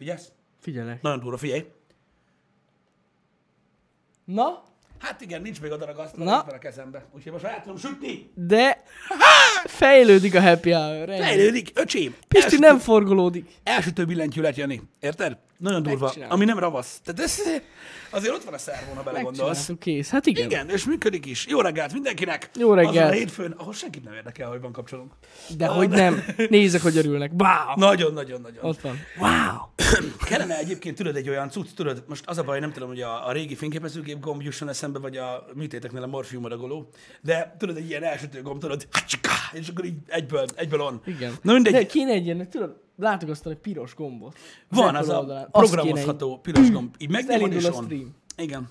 Figyelsz? Figyelek. Nagyon durva, figyelj. Na, Hát igen, nincs még a daragasztal, Na. itt van a kezembe. Úgyhogy most rá tudom sütni. de fejlődik a happy hour. ennyi. Fejlődik, öcsém. Pisti Elsütő- nem forgolódik. Elsütő billentyűlet, Jani. Érted? Nagyon durva. Ami nem ravasz. Tehát ez, azért ott van a szervon, ha belegondolsz. Kész. Hát igen. Igen, és működik is. Jó reggelt mindenkinek. Jó reggelt. Azon a hétfőn, ahol senkit nem érdekel, hogy van kapcsolunk. De hogy nem. Nézzek, hogy örülnek. Wow. Nagyon, nagyon, nagyon. Ott van. Wow. Kellene egyébként, tudod, egy olyan cucc, tudod, most az a baj, nem tudom, hogy a, a régi fényképezőgép gomb jusson eszembe, vagy a műtéteknél a morfium adagoló, de tudod, egy ilyen elsütő gomb, tudod, hacsika, és akkor így egyből, egyből on. Igen. Na mindegy, De kéne egy ilyen, tudod, látok azt a piros gombot. van az Apple a oldalán. Azt programozható piros gomb. Így megnyomod és a on. stream. Igen.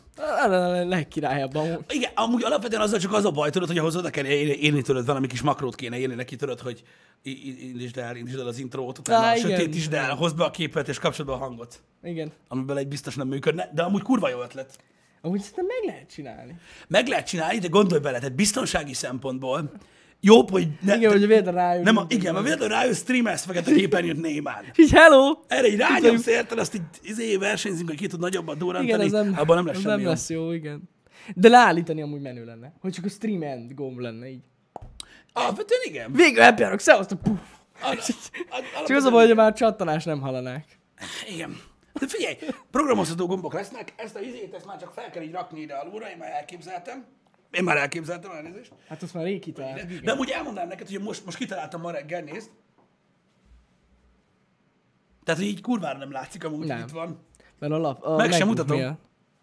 Legkirályabban. amúgy. Igen, amúgy alapvetően azzal csak az a baj, tudod, hogy ahhoz oda kell élni, tudod, valami kis makrót kéne élni neki, tudod, hogy indítsd el, indítsd el az intrót, utána Á, sötétítsd el, hozd be a képet és kapcsolod be a hangot, Igen. amiben egy biztos nem működne, de amúgy kurva jó ötlet. Amúgy szerintem meg lehet csinálni. Meg lehet csinálni, de gondolj bele, tehát biztonsági szempontból jobb, hogy ne, Igen, hogy véletlenül rájön. nem, a, igen, mert véletlenül rájössz streamelsz fekete képernyőt Némán. Így hello! Erre így rányomsz, érted, azt így izé, versenyzünk, hogy ki tud nagyobbat durrantani, Igen, nem, abban nem lesz semmi nem jó. lesz jó, igen. De leállítani amúgy menő lenne. Hogy csak a stream end gomb lenne így. Alapvetően igen. Végül hour szevasztok, al- Csak az a baj, hogy már csattanás nem hallanák. Igen. De figyelj, programozható gombok lesznek, ezt a izét, ezt már csak fel kell így rakni ide alulra, én már elképzeltem. Én már elképzeltem, elnézést. Hát azt már rég kitaláltuk, igen. De amúgy elmondanám neked, hogy most, most kitaláltam ma reggel, nézd. Tehát, hogy így kurvára nem látszik amúgy, Nem. itt van. Mert a lap... A Meg sem mutatom. miatt.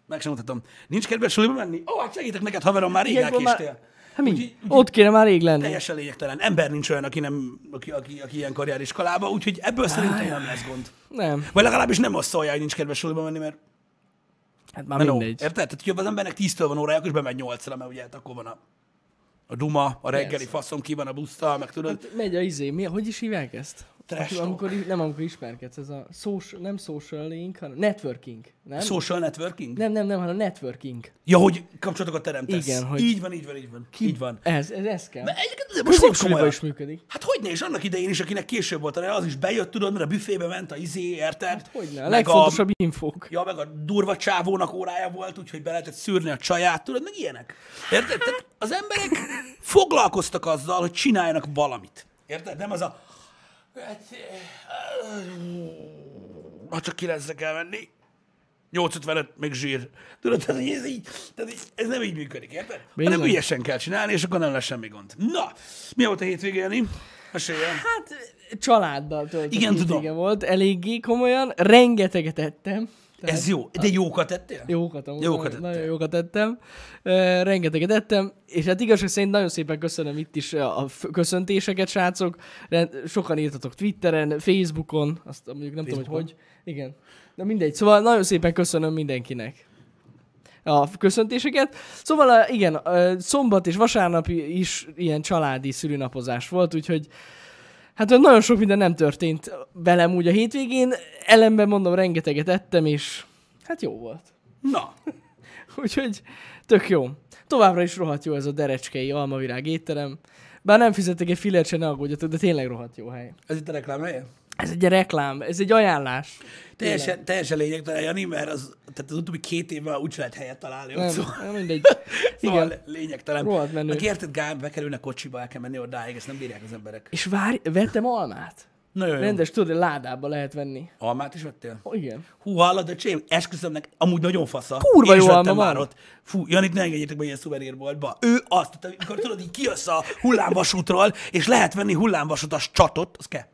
Meg sem mutatom. Nincs kedves suliba menni? Ó, hát segítek neked, haverom, már rég Ilyenkor már- elkéstél. Hát mi? Úgyhogy- Ott kéne már rég lenni. Teljesen lényegtelen. Ember nincs olyan, aki, nem, aki, aki, aki ilyenkor jár iskolába, úgyhogy ebből szerintem nem lesz gond. Nem. Vagy legalábbis nem azt szólja, hogy nincs kedves suliba menni, mert Hát már Menó. mindegy. Érted? Tehát, hogyha az embernek 10-től van órája, akkor is bemegy 8-ra, mert ugye hát akkor van a, a duma, a reggeli Persze. faszom, ki van a busztal, meg tudod. Hát megy a izé, mi, hogy is hívják ezt? Trash Amikor- nem amikor ismerkedsz, ez a social, nem social link, hanem networking, nem? Social networking? Nem, nem, nem, hanem networking. Ja, hogy kapcsolatokat teremtesz. Igen, hogy- Így van, így van, így van. Így van. Ez, ez, ez kell. Mert egyébként azért most komolyan. is működik. Hát hogy ne, és annak idején is, akinek később volt, az is bejött, tudod, mert a büfébe ment a izé, érted? Hát Hogyne, a Meg legfontosabb infók. Ja, meg a durva csávónak órája volt, úgyhogy be lehetett szűrni a csaját, tudod, meg ilyenek. Érted? Tehát az emberek foglalkoztak azzal, hogy csináljanak valamit. Érted? Nem az a... Ha csak 9 kell menni, 855 még zsír. Tudod, ez, így, tehát így, ez nem így működik, érted? Bizony. Hanem ügyesen kell csinálni, és akkor nem lesz semmi gond. Na, mi volt a hétvégén, Jani? Meséljen. Hát családdal töltött Igen, tudom. hétvége volt, eléggé komolyan, rengeteget ettem. Tehát Ez jó. De jókat tettél? Jókat, amúgy, Jókat ettél. nagyon jókat ettem. Uh, rengeteget ettem, és hát igazság szerint nagyon szépen köszönöm itt is a köszöntéseket, srácok. Sokan írtatok Twitteren, Facebookon, azt mondjuk nem tudom, Facebookon? hogy hogy. Igen. De mindegy, szóval nagyon szépen köszönöm mindenkinek a köszöntéseket. Szóval igen, szombat és vasárnap is ilyen családi szülőnapozás volt, úgyhogy hát nagyon sok minden nem történt velem úgy a hétvégén. Ellenben mondom, rengeteget ettem, és hát jó volt. Na, Úgyhogy tök jó. Továbbra is rohadt jó ez a derecskei almavirág étterem. Bár nem fizettek egy fillert se, ne aggódjatok, de tényleg rohadt jó hely. ez itt a reklám helye? Ez egy reklám, ez egy ajánlás. Teljesen, teljesen lényegtelen, Jani, mert az, tehát az utóbbi két évben úgy lehet helyet találni. Nem, Szóval, nem mindegy. szóval Igen. lényegtelen. Rohadt menő. Aki érted, Gál, bekerülnek kocsiba, el kell menni odáig, ezt nem bírják az emberek. És várj, vettem almát. Nagyon jó. Rendes, tudod, ládába lehet venni. Almát is vettél? Oh, igen. Hú, hallod, öcsém, esküszöm neked, amúgy nagyon fasza. Kurva Én jó alma már ott. Fú, Janit ne engedjétek be ilyen szuvenírboltba. Ő azt, tehát amikor tudod, így kijössz a hullámvasútról, és lehet venni hullámvasutas csatot, az kell.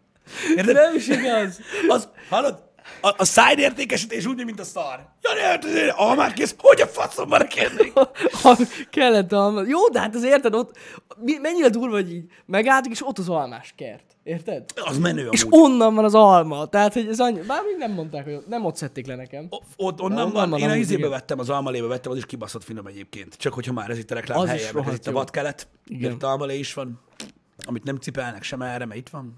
Érted? Nem is igaz. Az, hallod? A, a side értékesítés úgy, mint a szar. Jani, hát azért almát kész, hogy a faszomban kérnék? Ha kellett alma. Jó, de hát az érted, ott mi- mennyire durva, hogy így megálltuk, és ott az almás kert. Érted? Az menő És amúgy. onnan van az alma. Tehát, hogy ez annyi... Bár még nem mondták, hogy nem ott szedték le nekem. O- Ott, onnan Onnan van, van én a izébe vettem, az almalébe vettem, az is kibaszott finom egyébként. Csak hogyha már ez itt a reklám Az helye, meg ez itt a vadkelet. Igen. Itt almalé is van, amit nem cipelnek sem erre, mert itt van.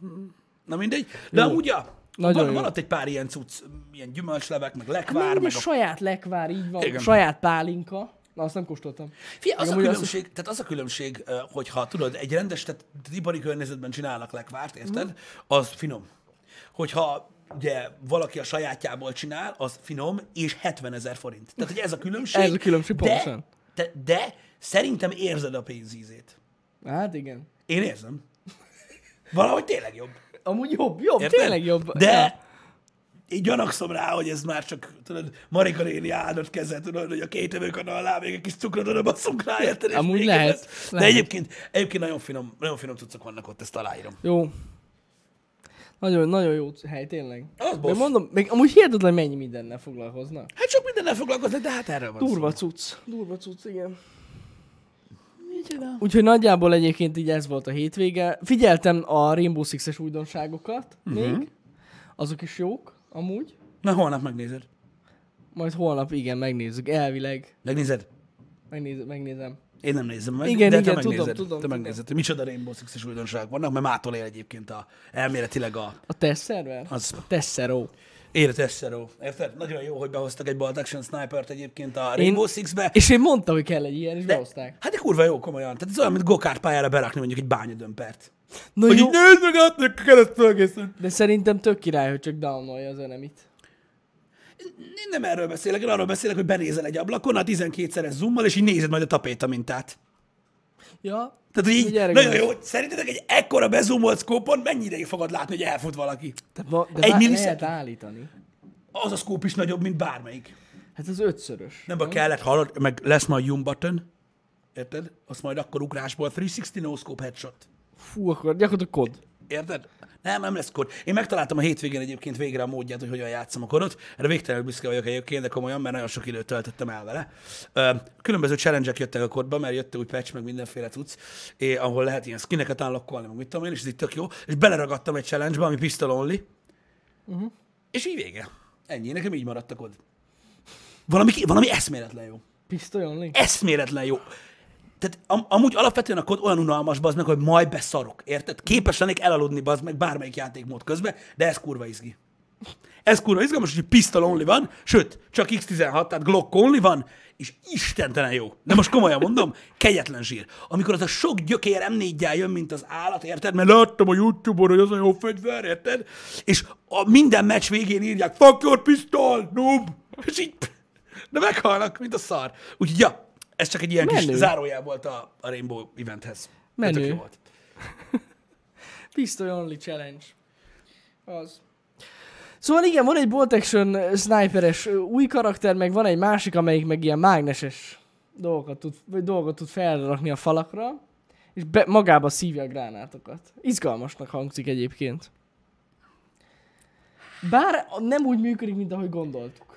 Na mindegy. De amúgy ja, Nagyon van, jó. van ott egy pár ilyen cucc, ilyen gyümölcslevek, meg lekvár, meg meg a a... saját lekvár, így van. Igen. Saját pálinka. Na, azt nem kóstoltam. Fia, az a amúgy az- különbség, tehát az a különbség, hogyha tudod, egy rendes, tehát ipari környezetben csinálnak lekvárt, érted? Az finom. Hogyha ugye valaki a sajátjából csinál, az finom, és 70 ezer forint. Tehát, hogy ez a különbség. Ez a különbség, de, pontosan. de, de szerintem érzed a pénzízét. Hát igen. Én érzem. Valahogy tényleg jobb. Amúgy jobb, jobb, Érted? tényleg jobb. De Ja. én gyanakszom rá, hogy ez már csak, tudod, Marika néni áldott keze, tudod, hogy a két evőkanallá még egy kis cukrot oda basszunk rá, érted? És Amúgy lehet, lesz. De lehet. egyébként, egyébként nagyon finom, nagyon finom cuccok vannak ott, ezt aláírom. Jó. Nagyon, nagyon jó hely, tényleg. Az boss. mondom, még amúgy hihetetlen mennyi mindennel foglalkoznak. Hát sok mindennel foglalkoznak, de hát erről van Durva szó. cucc. Durva cucc, igen. Micsoda? Úgyhogy nagyjából egyébként így ez volt a hétvége. Figyeltem a Rainbow Six-es újdonságokat uh-huh. még. Azok is jók, amúgy. Na, holnap megnézed. Majd holnap igen, megnézzük. Elvileg. Megnézed? Megnéz, megnézem. Én nem nézem meg, Igen, de igen, te tudom, megnézed. tudom, te tudom. megnézed, hogy micsoda Rainbow Six-es újdonságok vannak, mert mától él egyébként a, elméletileg a, A test szerver? az A test szeró. élet Essero. Érted? Nagyon jó, hogy behoztak egy Bolt Action Sniper-t egyébként a Rainbow Six-be. És én mondtam, hogy kell egy ilyen, és De, behozták. hát de kurva jó, komolyan. Tehát ez olyan, mint gokart pályára berakni mondjuk egy bányadömpert. Na Hogy jó, így nézd meg át a keresztül egészen. de szerintem tök király, hogy csak downolja az enemit. Én nem erről beszélek, én arról beszélek, hogy benézel egy ablakon, a 12-szeres zoommal, és így nézed majd a tapéta mintát. Ja, Tehát, hogy így, nagyon jó, szerintetek egy ekkora bezoomolt szkópon mennyi ideig fogod látni, hogy elfut valaki? de, va, de Egy vá- lehet állítani. Az a szkóp is nagyobb, mint bármelyik. Hát az ötszörös. Nem baj, kellett, hallod, meg lesz majd Yum button, érted? Azt majd akkor ugrásból 360 no scope headshot. Fú, akkor gyakorlatilag kod. Érted? Nem, nem lesz kod. Én megtaláltam a hétvégén egyébként végre a módját, hogy hogyan játszom a kodot. Erre végtelenül büszke vagyok egyébként, de komolyan, mert nagyon sok időt töltöttem el vele. Különböző challenge jöttek a kodba, mert jött új patch, meg mindenféle cucc, és ahol lehet ilyen skineket unlockolni, meg mit tudom én, és ez itt tök jó. És beleragadtam egy challenge-be, ami pistol only, uh-huh. és így vége. Ennyi, nekem így maradt a kod. Valami, valami eszméletlen jó. Pisztoly only? Eszméletlen jó. Tehát am- amúgy alapvetően a kod olyan unalmas, bazd meg, hogy majd beszarok, érted? Képes lennék elaludni, bazd meg, bármelyik játékmód közben, de ez kurva izgi. Ez kurva izgalmas, hogy pistol only van, sőt, csak X16, tehát Glock only van, és istentelen jó. De most komolyan mondom, kegyetlen zsír. Amikor az a sok gyökér m 4 jön, mint az állat, érted? Mert láttam a Youtube-on, hogy az a jó fegyver, érted? És a minden meccs végén írják, fuck your pistol, noob! És így, de meghalnak, mint a szar. Úgyhogy, ja, ez csak egy ilyen kis Menő. zárójel volt a, a Rainbow eventhez. De tök Menő. jó volt. Pisztoly only challenge. Az. Szóval igen, van egy Bolt Action sniperes új karakter, meg van egy másik, amelyik meg ilyen mágneses dolgokat tud, vagy dolgot tud felrakni a falakra, és be, magába szívja a gránátokat. Izgalmasnak hangzik egyébként. Bár nem úgy működik, mint ahogy gondoltuk.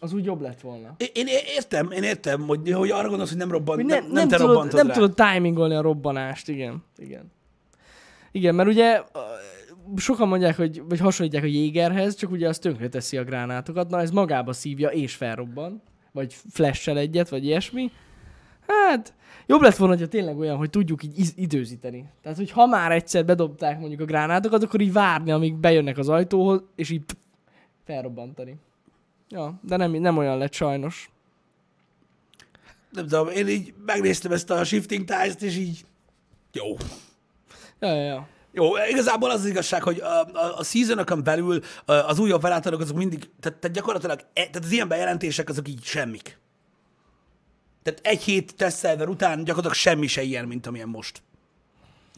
Az úgy jobb lett volna. Én, én értem, én értem, hogy, hogy arra gondolsz, hogy nem robban, Hogy nem, nem, nem, te tudod, robbantod nem rá. tudod timingolni a robbanást, igen. Igen, igen mert ugye sokan mondják, hogy, vagy hasonlítják a jégerhez, csak ugye az tönkre teszi a gránátokat. Na ez magába szívja és felrobban. Vagy flash egyet, vagy ilyesmi. Hát, jobb lett volna, hogyha tényleg olyan, hogy tudjuk így iz- időzíteni. Tehát, hogy ha már egyszer bedobták mondjuk a gránátokat, akkor így várni, amíg bejönnek az ajtóhoz, és így felrobbantani. Ja, de nem, nem olyan lett sajnos. Nem tudom, én így megnéztem ezt a Shifting Ties-t, és így jó. Ja, ja, ja. Jó, igazából az az igazság, hogy a, a, a seasonokon belül az új operátorok azok mindig, tehát, tehát gyakorlatilag, e, tehát az ilyen bejelentések azok így semmik. Tehát egy hét tesztelver után gyakorlatilag semmi se ilyen, mint amilyen most.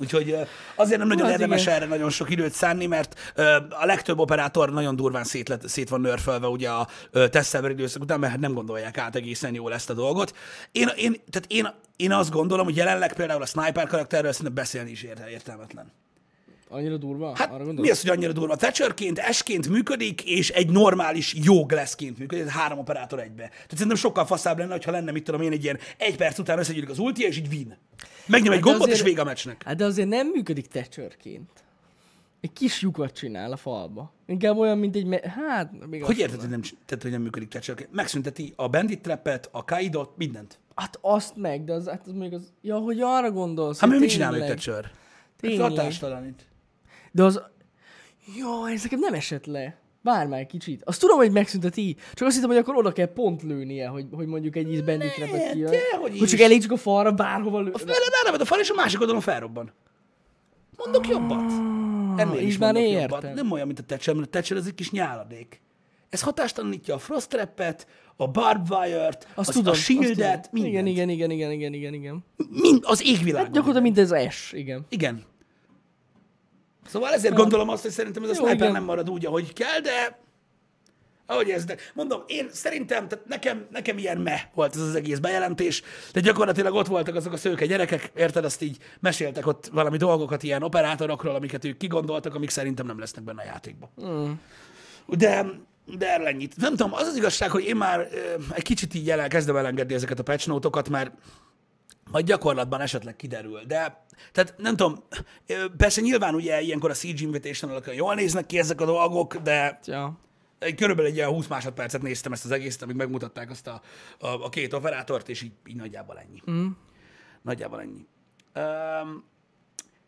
Úgyhogy azért nem nagyon Hát érdemes igen. erre nagyon sok időt szánni, mert a legtöbb operátor nagyon durván szét, lett, szét van nörfölve ugye a tesztelver időszak után, mert nem gondolják át egészen jól ezt a dolgot. Én, én, tehát én, én azt gondolom, hogy jelenleg például a sniper karakterről szerintem beszélni is érte- értelmetlen. Annyira durva? Hát Arra mi az, hogy annyira durva? Thatcherként, esként működik, és egy normális jó gleszként működik, tehát három operátor egybe. Tehát szerintem sokkal faszább lenne, ha lenne, mit tudom én, egy ilyen egy perc után összegyűlik az ulti, és így win. Megnyom egy Hát de gombot, és azért- vége a meccsnek. Hát de azért nem működik Thatcherként. Egy kis lyukat csinál a falba. Inkább olyan, mint egy... Me- hát, még Hogy érted, hogy nem, tehát, hogy nem működik Thatcherként? Megszünteti a bandit trappet, a kaidot, mindent. Hát azt meg, de az, hát az még az... Ja, hogy arra gondolsz. Hát mi mit csinál egy tényleg. Thatcher? Tényleg. Hatástalanít. De az... Jó, ez nekem nem esett le. Egy kicsit. Azt tudom, hogy megszünteti, csak azt hittem, hogy akkor oda kell pont lőnie, hogy, hogy mondjuk egy íz bandit repet ki. dehogy Hogy csak elég csak a falra bárhova lő. Azt vele ráved a fal, és a másik oldalon felrobban. Mondok jobbat. Ennél így is már jobbat. Nem olyan, mint a Thatcher, mert a Thatcher az egy kis nyáladék. Ez hatástalanítja a Frost Trap-et, a Barbed Wire-t, Azt az, tudom. a Shield-et, tudom. Igen, mindent. igen, igen, igen, igen, igen, igen. Mind, az égvilágon. Hát gyakorlatilag mint ez S, igen. Igen. Szóval ezért gondolom azt, hogy szerintem ez a sniper nem marad úgy, ahogy kell, de ahogy ez, de mondom, én szerintem, tehát nekem, nekem ilyen me volt ez az egész bejelentés, de gyakorlatilag ott voltak azok a szőke gyerekek, érted, azt így meséltek ott valami dolgokat ilyen operátorokról, amiket ők kigondoltak, amik szerintem nem lesznek benne a játékban. Mm. De, de erről ennyit. Nem tudom, az az igazság, hogy én már ö, egy kicsit így el, kezdem elengedni ezeket a patch note-okat, mert majd gyakorlatban esetleg kiderül. De, tehát nem tudom, persze nyilván ugye ilyenkor a Siege invitation jól néznek ki ezek a dolgok, de Ja. körülbelül egy ilyen 20 másodpercet néztem ezt az egészet, amíg megmutatták azt a, a, a két operátort, és így, így nagyjából ennyi. Mm. Nagyjából ennyi. Um,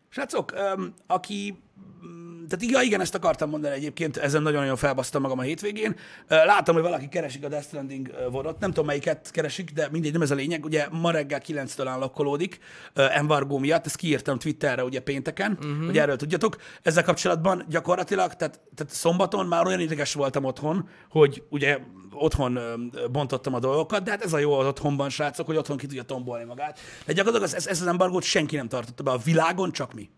srácok, um, aki... mm, Tehát ja, igen, ezt akartam mondani egyébként, ezen nagyon-nagyon felbasztam magam a hétvégén. Látom, hogy valaki keresik a Death Stranding vodot, nem tudom melyiket keresik, de mindegy, nem ez a lényeg. Ugye ma reggel 9-től állokkolódik uh, embargó miatt, ezt kiírtam Twitterre ugye pénteken, uh-huh. hogy erről tudjatok. Ezzel kapcsolatban gyakorlatilag, tehát, tehát szombaton már olyan ideges voltam otthon, hogy ugye otthon bontottam a dolgokat, de hát ez a jó az otthonban, srácok, hogy otthon ki tudja tombolni magát. De gyakorlatilag ezt, ezt az embargót senki nem tartotta be a világon, csak mi.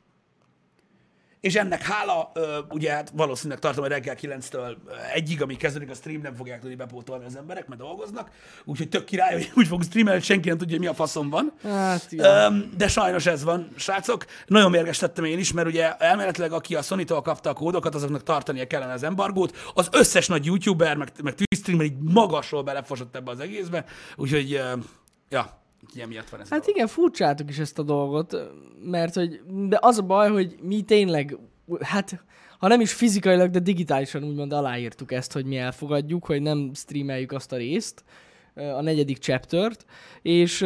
És ennek hála, ugye hát valószínűleg tartom, hogy reggel 9-től egyig, amíg kezdődik a stream, nem fogják tudni bepótolni az emberek, mert dolgoznak. Úgyhogy tök király, hogy úgy fog streamelni, senki nem tudja, hogy mi a faszom van. Hát, de sajnos ez van, srácok. Nagyon mérges lettem én is, mert ugye elméletileg aki a Sony-tól kapta a kódokat, azoknak tartania kellene az embargót. Az összes nagy youtuber, meg, meg streamer így magasról belefosott ebbe az egészbe. Úgyhogy, ja, úgyhogy emiatt van ez. Hát igen, furcsáltuk is ezt a dolgot, mert hogy, de az a baj, hogy mi tényleg, hát ha nem is fizikailag, de digitálisan úgymond aláírtuk ezt, hogy mi elfogadjuk, hogy nem streameljük azt a részt, a negyedik chaptert, és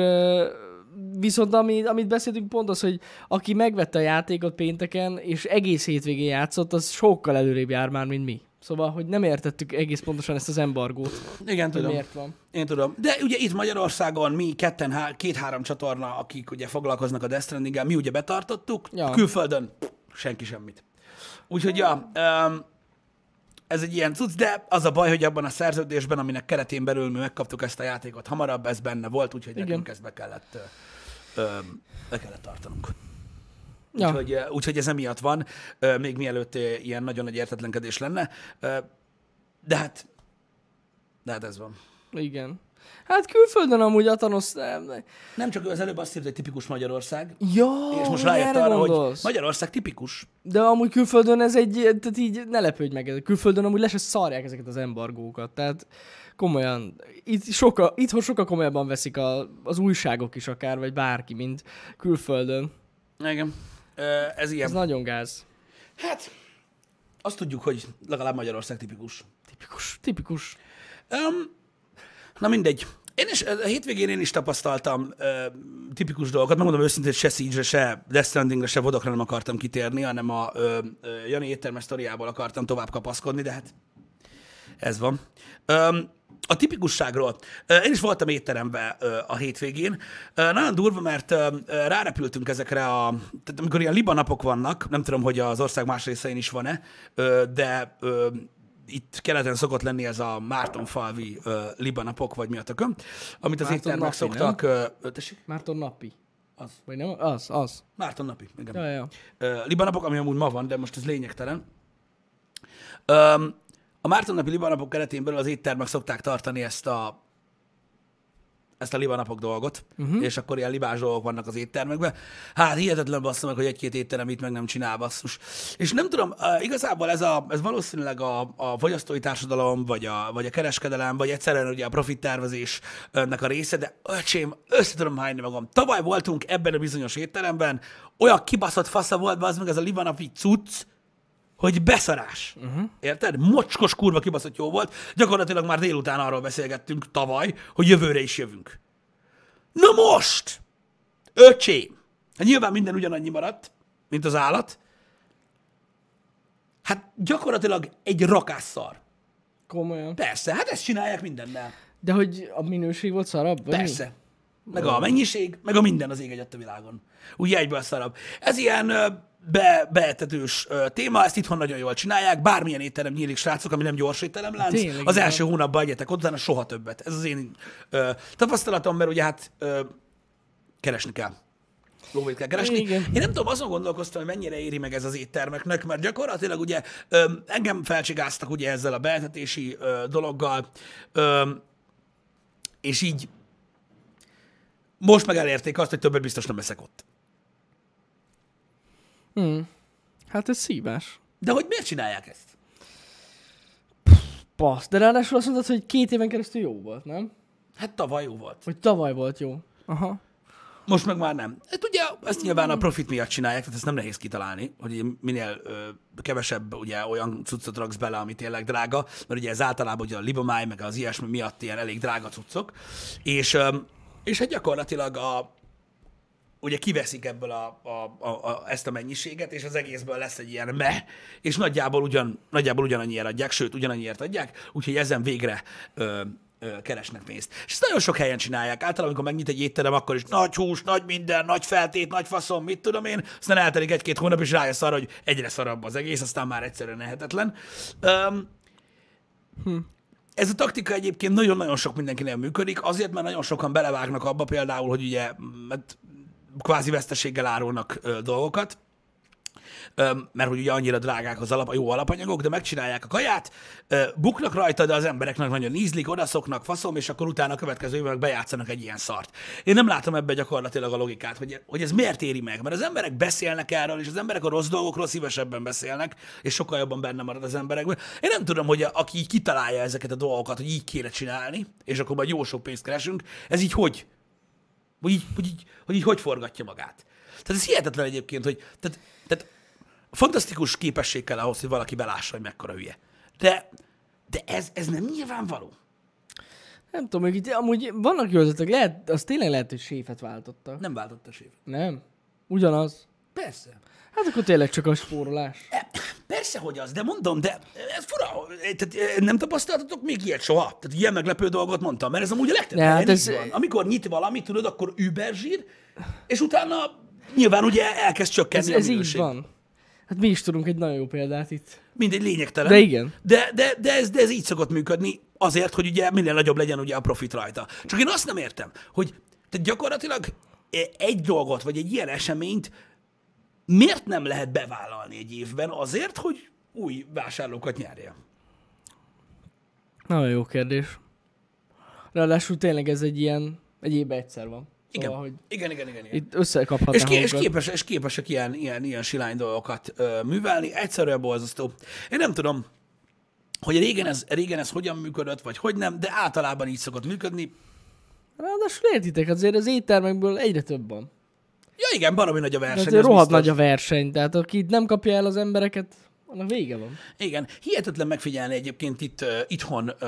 viszont ami, amit beszéltünk pont az, hogy aki megvette a játékot pénteken, és egész hétvégén játszott, az sokkal előrébb jár már, mint mi. Szóval, hogy nem értettük egész pontosan ezt az embargót, Igen, tudom. miért van. Én tudom. De ugye itt Magyarországon mi ketten, há- két-három csatorna, akik ugye foglalkoznak a Death stranding mi ugye betartottuk, Ja. külföldön senki semmit. Úgyhogy ja, um, ez egy ilyen cucc, de az a baj, hogy abban a szerződésben, aminek keretén belül mi megkaptuk ezt a játékot hamarabb, ez benne volt, úgyhogy Igen. nekünk ezt be kellett, ö, ö, be kellett tartanunk. Ja. Úgyhogy, úgyhogy ez emiatt van, még mielőtt ilyen nagyon nagy értetlenkedés lenne. De hát, de hát ez van. Igen. Hát külföldön amúgy Atanos... Nem, Nem csak ő az előbb azt írta, hogy tipikus Magyarország, Ja, és most rájött arra, hogy gondolsz. Magyarország tipikus. De amúgy külföldön ez egy, tehát így ne lepődj meg, külföldön amúgy le se szarják ezeket az embargókat, tehát komolyan, itt soka, itthon sokkal komolyabban veszik a, az újságok is akár, vagy bárki, mint külföldön. Igen. Ez ilyen. Ez nagyon gáz. Hát, azt tudjuk, hogy legalább Magyarország tipikus. Tipikus, tipikus. Um, na mindegy. Én is, a hétvégén én is tapasztaltam ö, tipikus dolgokat. Megmondom őszintén, hogy se Siege-re, se Death Strandingre, se Vodokra nem akartam kitérni, hanem a ö, ö, Jani éttermes sztoriából akartam tovább kapaszkodni, de hát ez van. Um, a tipikusságról. Én is voltam étteremben a hétvégén. Nagyon durva, mert rárepültünk ezekre a... Tehát amikor ilyen libanapok vannak, nem tudom, hogy az ország más részein is van-e, de itt keleten szokott lenni ez a Mártonfalvi ö, libanapok, vagy mi a tököm, amit az Márton éttermek napi, szoktak... Tessék? Márton napi. Az. Vagy nem? Az, az. Márton napi, igen. Ja, ja. Ö, libanapok, ami amúgy ma van, de most ez lényegtelen. A Mártonnapi libanapok keretén belül az éttermek szokták tartani ezt a ezt a libanapok dolgot, uh-huh. és akkor ilyen libás dolgok vannak az éttermekben. Hát hihetetlen bassza meg, hogy egy-két étterem itt meg nem csinál basszus. És nem tudom, igazából ez, a, ez valószínűleg a, a fogyasztói társadalom, vagy a, vagy a kereskedelem, vagy egyszerűen ugye a profit tervezésnek a része, de öcsém, össze tudom hányni magam. Tavaly voltunk ebben a bizonyos étteremben, olyan kibaszott fasza volt, az meg ez a libanapi cucc, hogy beszarás. Uh-huh. Érted? Mocskos kurva kibaszott jó volt. Gyakorlatilag már délután arról beszélgettünk tavaly, hogy jövőre is jövünk. Na most! Öcsém! Hát nyilván minden ugyanannyi maradt, mint az állat. Hát gyakorlatilag egy rakásszar. Komolyan. Persze, hát ezt csinálják mindennel. De hogy a minőség volt szarabb? vagy? Persze. Meg a mennyiség, meg a minden az ég egyet a világon. Úgy egyből szarabb. Ez ilyen, be, beetetős téma, ezt itthon nagyon jól csinálják, bármilyen étterem nyílik, srácok, ami nem gyors étteremlánc, Tényleg, az első hónapban egyetek ott, utána soha többet. Ez az én ö, tapasztalatom, mert ugye hát ö, keresni kell. Lóvét kell keresni. Igen. Én nem tudom, azon gondolkoztam, hogy mennyire éri meg ez az éttermeknek, mert gyakorlatilag ugye ö, engem felcsigáztak ugye ezzel a beetetési ö, dologgal, ö, és így most meg elérték azt, hogy többet biztos nem eszek ott. Hmm. Hát ez szívás. De hogy miért csinálják ezt? Passz. De ráadásul azt mondtad, hogy két éven keresztül jó volt, nem? Hát tavaly jó volt. Vagy tavaly volt jó. Aha. Most meg már nem. Hát ugye ezt nyilván a profit miatt csinálják, tehát ezt nem nehéz kitalálni, hogy minél ö, kevesebb ugye olyan cuccot raksz bele, ami tényleg drága, mert ugye ez általában ugye a libomáj, meg az ilyesmi miatt ilyen elég drága cuccok, és, ö, és hát gyakorlatilag a, ugye kiveszik ebből a, a, a, a, ezt a mennyiséget, és az egészből lesz egy ilyen meh, és nagyjából, ugyan, nagyjából ugyanannyiért adják, sőt, ugyanannyiért adják, úgyhogy ezen végre ö, ö, keresnek pénzt. És ezt nagyon sok helyen csinálják. Általában, amikor megnyit egy étterem, akkor is nagy hús, nagy minden, nagy feltét, nagy faszom, mit tudom én, aztán eltelik egy-két hónap, és rájössz arra, hogy egyre szarabb az egész, aztán már egyszerűen lehetetlen. Um, ez a taktika egyébként nagyon-nagyon sok mindenkinél működik, azért, mert nagyon sokan belevágnak abba például, hogy ugye mert kvázi veszteséggel árulnak ö, dolgokat, ö, mert hogy ugye annyira drágák az alap, a jó alapanyagok, de megcsinálják a kaját, ö, buknak rajta, de az embereknek nagyon ízlik, odaszoknak, faszom, és akkor utána a következő évben bejátszanak egy ilyen szart. Én nem látom ebbe gyakorlatilag a logikát, hogy, hogy ez miért éri meg, mert az emberek beszélnek erről, és az emberek a rossz dolgokról szívesebben beszélnek, és sokkal jobban benne marad az emberekben. Én nem tudom, hogy a, aki így kitalálja ezeket a dolgokat, hogy így kéne csinálni, és akkor majd jó sok pénzt keresünk, ez így hogy? Hogy így, hogy így, hogy így hogy forgatja magát. Tehát ez hihetetlen egyébként, hogy tehát, tehát fantasztikus képesség kell ahhoz, hogy valaki belássa, hogy mekkora hülye. De, de ez, ez nem nyilvánvaló. Nem tudom, hogy itt amúgy vannak jó ötletek, lehet, az tényleg lehet, hogy séfet váltottak. Nem váltott a sév. Nem? Ugyanaz. Persze. Hát akkor tényleg csak a spórolás. E, Persze, hogy az, de mondom, de ez fura. Tehát nem tapasztaltatok még ilyet soha? Tehát ilyen meglepő dolgot mondtam, mert ez amúgy a legtöbb hát így ez- van. Amikor nyit valami, tudod, akkor Uber zsír, és utána nyilván ugye elkezd csökkenni Ez, a ez így minőség. van. Hát mi is tudunk egy nagyon jó példát itt. Mindegy, lényegtelen. De igen. De, de, de, ez, de ez így szokott működni azért, hogy ugye minél nagyobb legyen ugye a profit rajta. Csak én azt nem értem, hogy tehát gyakorlatilag egy dolgot, vagy egy ilyen eseményt miért nem lehet bevállalni egy évben azért, hogy új vásárlókat nyerjen? Nagyon jó kérdés. Ráadásul tényleg ez egy ilyen, egy évben egyszer van. Igen, Szóval, hogy igen, igen, igen. igen. itt összekaphatnánk És, ké- és, képes, és képesek ilyen, ilyen, ilyen silány dolgokat ö, művelni, egyszerűen borzasztó. Én nem tudom, hogy régen ez, régen ez hogyan működött, vagy hogy nem, de általában így szokott működni. Ráadásul értitek, azért az éttermekből egyre több van. Ja igen, baromi nagy a verseny. Az rohadt nagy a verseny, tehát aki itt nem kapja el az embereket, annak vége van. Igen, hihetetlen megfigyelni egyébként itt uh, itthon, uh,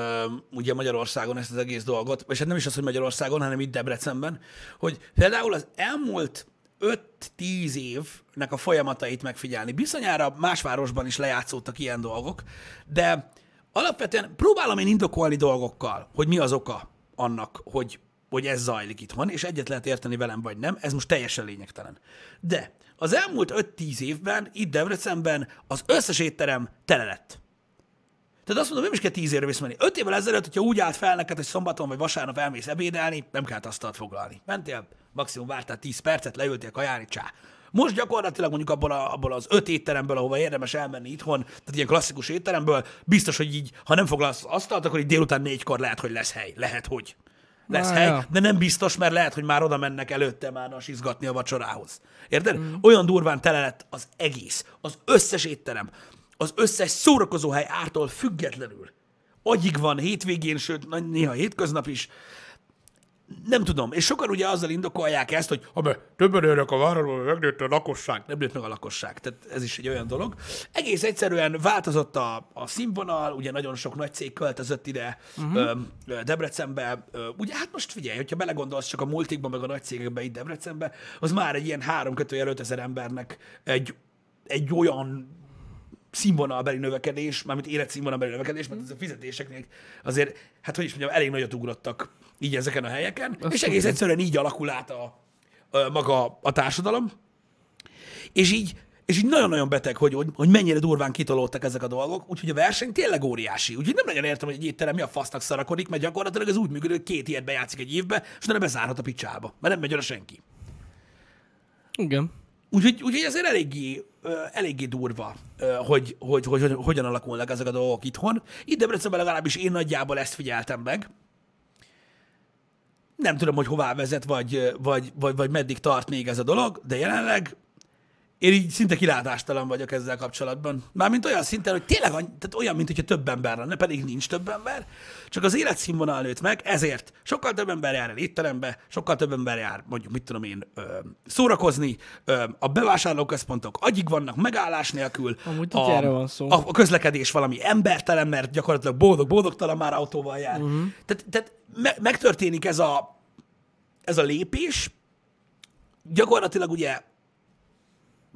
ugye Magyarországon ezt az egész dolgot, és hát nem is az, hogy Magyarországon, hanem itt Debrecenben, hogy például az elmúlt 5-10 évnek a folyamatait megfigyelni. Bizonyára más városban is lejátszódtak ilyen dolgok, de alapvetően próbálom én indokolni dolgokkal, hogy mi az oka annak, hogy, hogy ez zajlik itthon, és egyet lehet érteni velem, vagy nem, ez most teljesen lényegtelen. De az elmúlt 5-10 évben itt Debrecenben az összes étterem tele lett. Tehát azt mondom, nem is kell 10 évre visszamenni. 5 évvel ezelőtt, hogyha úgy állt fel neked, hogy szombaton vagy vasárnap elmész ebédelni, nem kellett asztalt foglalni. Mentél, maximum vártál 10 percet, leültél kajálni, csá. Most gyakorlatilag mondjuk abból, a, abból az öt étteremből, ahova érdemes elmenni itthon, tehát ilyen klasszikus étteremből, biztos, hogy így, ha nem foglalsz asztalt, akkor így délután négykor lehet, hogy lesz hely. Lehet, hogy lesz Na, hely, ja. de nem biztos, mert lehet, hogy már oda mennek előtte már nasizgatni a vacsorához. Érted? Mm. Olyan durván tele lett az egész, az összes étterem, az összes szórakozóhely ártól függetlenül. Agyig van hétvégén, sőt, néha hétköznap is. Nem tudom, és sokan ugye azzal indokolják ezt, hogy ha be többen élnek a városban, megnőtt a lakosság. Nem nőtt meg a lakosság, tehát ez is egy olyan dolog. Egész egyszerűen változott a, a színvonal, ugye nagyon sok nagy cég költözött ide uh-huh. ö, Debrecenbe. Ö, ugye hát most figyelj, hogyha belegondolsz csak a multikban, meg a nagy cégekbe itt Debrecenbe, az már egy ilyen három kötőjel 5000 embernek egy, egy olyan színvonalbeli növekedés, mármint életszínvonalbeli növekedés, mert ez a fizetéseknél azért, hát hogy is mondjam, elég nagyot ugrottak így ezeken a helyeken, Azt és egész tudom. egyszerűen így alakul át a, a, maga a társadalom, és így és így nagyon-nagyon beteg, hogy, hogy, hogy mennyire durván kitolódtak ezek a dolgok, úgyhogy a verseny tényleg óriási. Úgyhogy nem nagyon értem, hogy egy étterem mi a fasznak szarakodik, mert gyakorlatilag ez úgy működik, hogy két ilyet bejátszik egy évbe, és utána bezárhat a picsába, mert nem megy oda senki. Igen. Úgyhogy, úgyhogy ezért eléggé, eléggé durva, hogy, hogy, hogy, hogy, hogyan alakulnak ezek a dolgok itthon. Itt Debrecenben legalábbis én nagyjából ezt figyeltem meg. Nem tudom, hogy hová vezet, vagy, vagy, vagy, vagy meddig tart még ez a dolog, de jelenleg én így szinte kilátástalan vagyok ezzel kapcsolatban. Mármint olyan szinten, hogy tényleg tehát olyan, mint hogyha több ember lenne, pedig nincs több ember, csak az életszínvonal nőtt meg, ezért sokkal több ember jár el étterembe, sokkal több ember jár, mondjuk, mit tudom én, ö, szórakozni, ö, a bevásárlóközpontok agyig vannak, megállás nélkül. Amúgy a, erre van szó. A, a közlekedés valami embertelen, mert gyakorlatilag boldog-boldogtalan már autóval jár. Uh-huh. Tehát, tehát me- megtörténik ez a, ez a lépés, gyakorlatilag ugye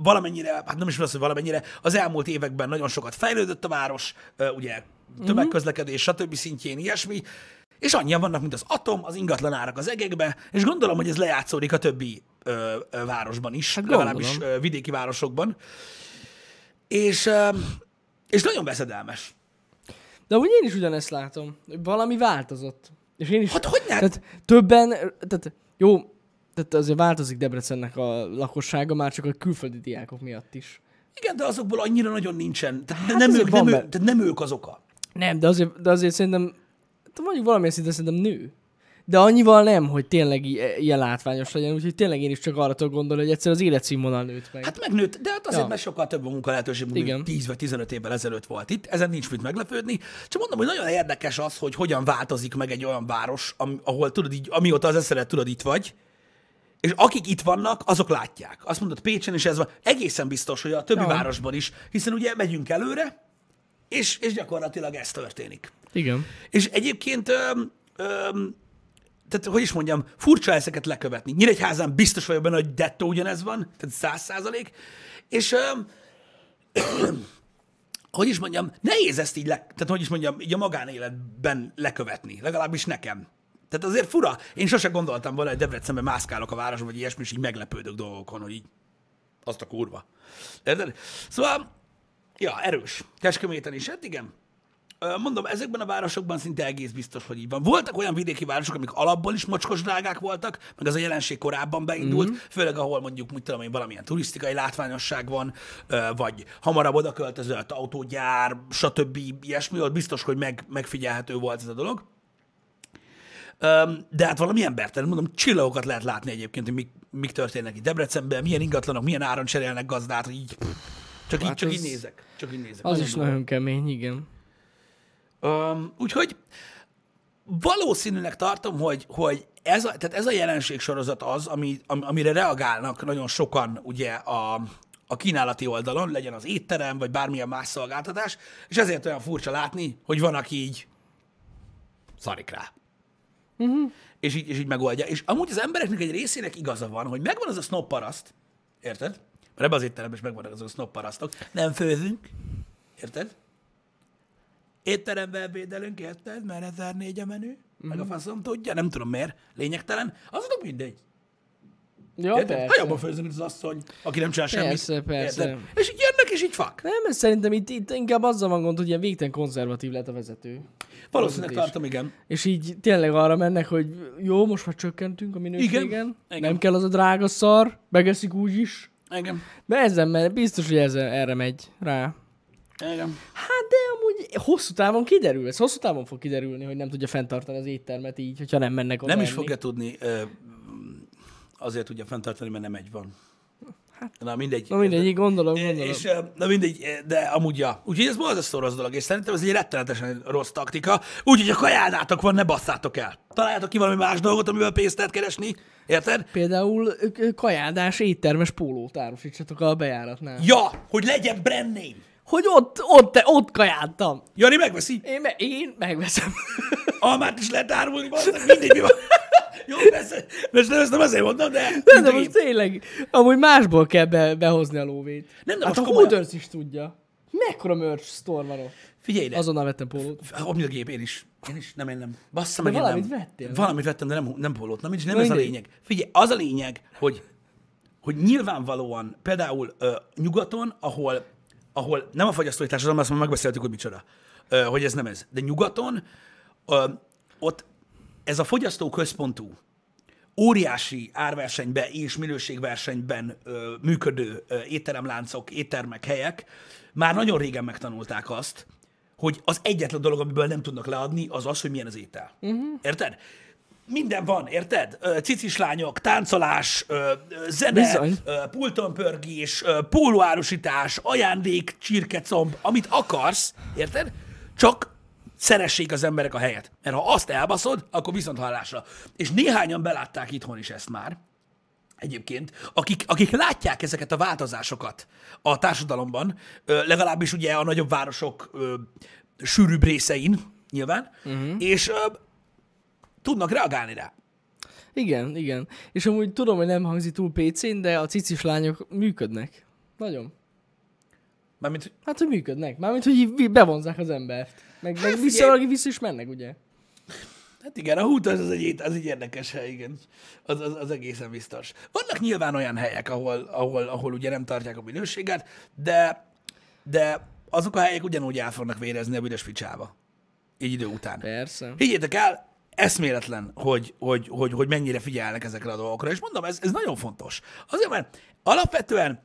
valamennyire, hát nem is az, hogy valamennyire, az elmúlt években nagyon sokat fejlődött a város, ugye tömegközlekedés, stb. szintjén ilyesmi, és annyian vannak, mint az atom, az ingatlan árak az egekbe, és gondolom, hogy ez lejátszódik a többi ö, ö, városban is, hát legalábbis ö, vidéki városokban. És, ö, és nagyon veszedelmes. De úgy én is ugyanezt látom. Valami változott. És én is... Hát hogy nem? Tehát többen, tehát jó, tehát azért változik Debrecennek a lakossága, már csak a külföldi diákok miatt is. Igen, de azokból annyira nagyon nincsen. Tehát Hát nem, ők, nem, be- ők, tehát nem ők az oka. Nem, de azért, de azért szerintem, mondjuk valamilyen szinten szerintem nő. De annyival nem, hogy tényleg ilyen látványos legyen, úgyhogy tényleg én is csak arra tudok gondolni, hogy egyszer az életszínvonal nőtt meg. Hát megnőtt, de hát azért, Ja. mert sokkal több a munka lehetőség, mint Igen. 10 vagy 15 évvel ezelőtt volt itt. Ezen nincs mit meglepődni. Csak mondom, hogy nagyon érdekes az, hogy hogyan változik meg egy olyan város, ahol tudod így, amióta az eszeret tudod itt vagy, és akik itt vannak, azok látják. Azt mondod, Pécsen is ez van. Egészen biztos, hogy a többi Ja. városban is, hiszen ugye megyünk előre, és, és gyakorlatilag ez történik. Igen. És egyébként, öm, öm, tehát hogy is mondjam, furcsa ezeket lekövetni. Nyíregyházán biztos vagyok benne, hogy dettó ugyanez van, tehát száz százalék. És öm, hogy is mondjam, nehéz ezt így, le, tehát hogy is mondjam, így a magánéletben lekövetni, legalábbis nekem. Tehát azért fura. Én sose gondoltam volna, hogy Debrecenben mászkálok a városban, vagy ilyesmi, és így meglepődök dolgokon, hogy így azt a kurva. Érted? Szóval, ja, erős. Kecskeméten is, hát igen. Mondom, ezekben a városokban szinte egész biztos, hogy így van. Voltak olyan vidéki városok, amik alapból is mocskos drágák voltak, meg az a jelenség korábban beindult, mm-hmm. főleg ahol mondjuk, mit tudom én, valamilyen turisztikai látványosság van, vagy hamarabb oda költözött autógyár, stb. ilyesmi, ott biztos, hogy meg, megfigyelhető volt ez a dolog. De hát valami embertelen, mondom, csillagokat lehet látni egyébként, hogy mik, mik történnek itt Debrecenben, milyen ingatlanok, milyen áron cserélnek gazdát, hogy így, csak, így, Hát csak az- így nézek. Csak így nézek. Az Nagyon is durva. nagyon kemény, igen. Um, úgyhogy valószínűleg tartom, hogy, hogy ez, a, tehát ez a jelenség sorozat az, ami, am, amire reagálnak nagyon sokan ugye a, a kínálati oldalon, legyen az étterem, vagy bármilyen más szolgáltatás, és ezért olyan furcsa látni, hogy van, aki így szarik rá. Uh-huh. És, így, és így megoldja. És amúgy az embereknek egy részének igaza van, hogy megvan az a snob paraszt, érted? Mert ebben az étteremben is megvannak azok a snob parasztok. Nem főzünk, érted? étteremben ebédelünk, érted? Mert 1004 a menü, meg a faszom tudja, nem tudom miért, lényegtelen, azok mindegy. Ja, Érted? Ha persze. jobban főzünk, mint az asszony, aki nem csinál semmit. Persze, persze. És így jönnek, és így fak. Nem, ez szerintem itt, itt inkább azzal van gond, hogy ilyen végtelen konzervatív lett a vezető. Valószínűleg tartom, igen. És így tényleg arra mennek, hogy jó, most már csökkentünk a minőségen, Igen. Igen. nem kell az a drága szar, megeszik úgy is. Igen. De ezen, mert biztos, hogy ez, erre megy rá. Igen. Hát de amúgy hosszú távon kiderül, ez hosszú távon fog kiderülni, hogy nem tudja fenntartani az éttermet így, hogyha nem mennek oda Nem is fogja tudni, azért tudja fenntartani, mert nem egy van. Na mindegy. Hát- Na mindegy, így gondolom, gondolom. És, na mindegy, de amúgy ja. Úgyhogy ez borzasztó rossz dolog, és szerintem ez egy rettenetesen rossz taktika. Úgyhogy a kajádátok van, ne basszátok el. Találjátok ki valami más dolgot, amivel pénzt lehet keresni. Érted? Például kajádás éttermes pólót árusítsatok a bejáratnál. Ja, hogy legyen brand name. Hogy ott, ott, ott kajáltam. Jani megveszi. Én, me, én megveszem. Almát is lehet árulni, mindegy mi van. Jó, persze. Most nem ezt nem azért mondom, de... De, de most én. tényleg, amúgy másból kell be, behozni a lóvét. Nem, de hát most a. Hooters is tudja. Mekkora merch store van ott. Figyelj ide. Azonnal vettem pólót. Mint a gép, én is. Én is, nem, én nem. Bassza De meg, én valamit nem. vettél, nem? Valamit vettem, de nem, nem pólót. Na, nem Na, ez a lényeg. Figyelj, az a lényeg, hogy hogy nyilvánvalóan például ö, nyugaton, ahol, ahol nem a fogyasztói társadalom, azt már megbeszéltük, hogy micsoda, ö, hogy ez nem ez, de nyugaton ö, ott ez a fogyasztó központú, óriási árversenyben és minőségversenyben ö, működő ö, étteremláncok, éttermek, helyek már nagyon régen megtanulták azt, hogy az egyetlen dolog, amiből nem tudnak leadni, az az, hogy milyen az étel. Uh-huh. Érted? Minden van, érted? Cicis lányok, táncolás, zene, Bizony. ö, pultonpörgés, ö, pólóárusítás, ajándék, csirkecomb, amit akarsz, érted? Csak szeressék az emberek a helyet. Mert ha azt elbaszod, akkor viszont hallásra. És néhányan belátták itthon is ezt már, egyébként, akik, akik látják ezeket a változásokat a társadalomban, legalábbis ugye a nagyobb városok ö, sűrűbb részein, nyilván, uh-huh. és ö, tudnak reagálni rá. Igen, igen. És amúgy tudom, hogy nem hangzik túl PC-n, de a cicis lányok működnek. Nagyon. Mármint, Hát, hogy működnek. Mármint, hogy bevonzák az embert. Meg, meg figyelj. vissza, valaki vissza is mennek, ugye? hát igen, a hút az, az, egy, az egy érdekes hely, igen. Az, az, az egészen biztos. Vannak nyilván olyan helyek, ahol, ahol, ahol ugye nem tartják a minőséget, de, de azok a helyek ugyanúgy el fognak vérezni a büdös picsába. Így idő után. Persze. Higgyétek el, eszméletlen, hogy, hogy, hogy, hogy mennyire figyelnek ezekre a dolgokra. És mondom, ez, ez nagyon fontos. Azért, mert alapvetően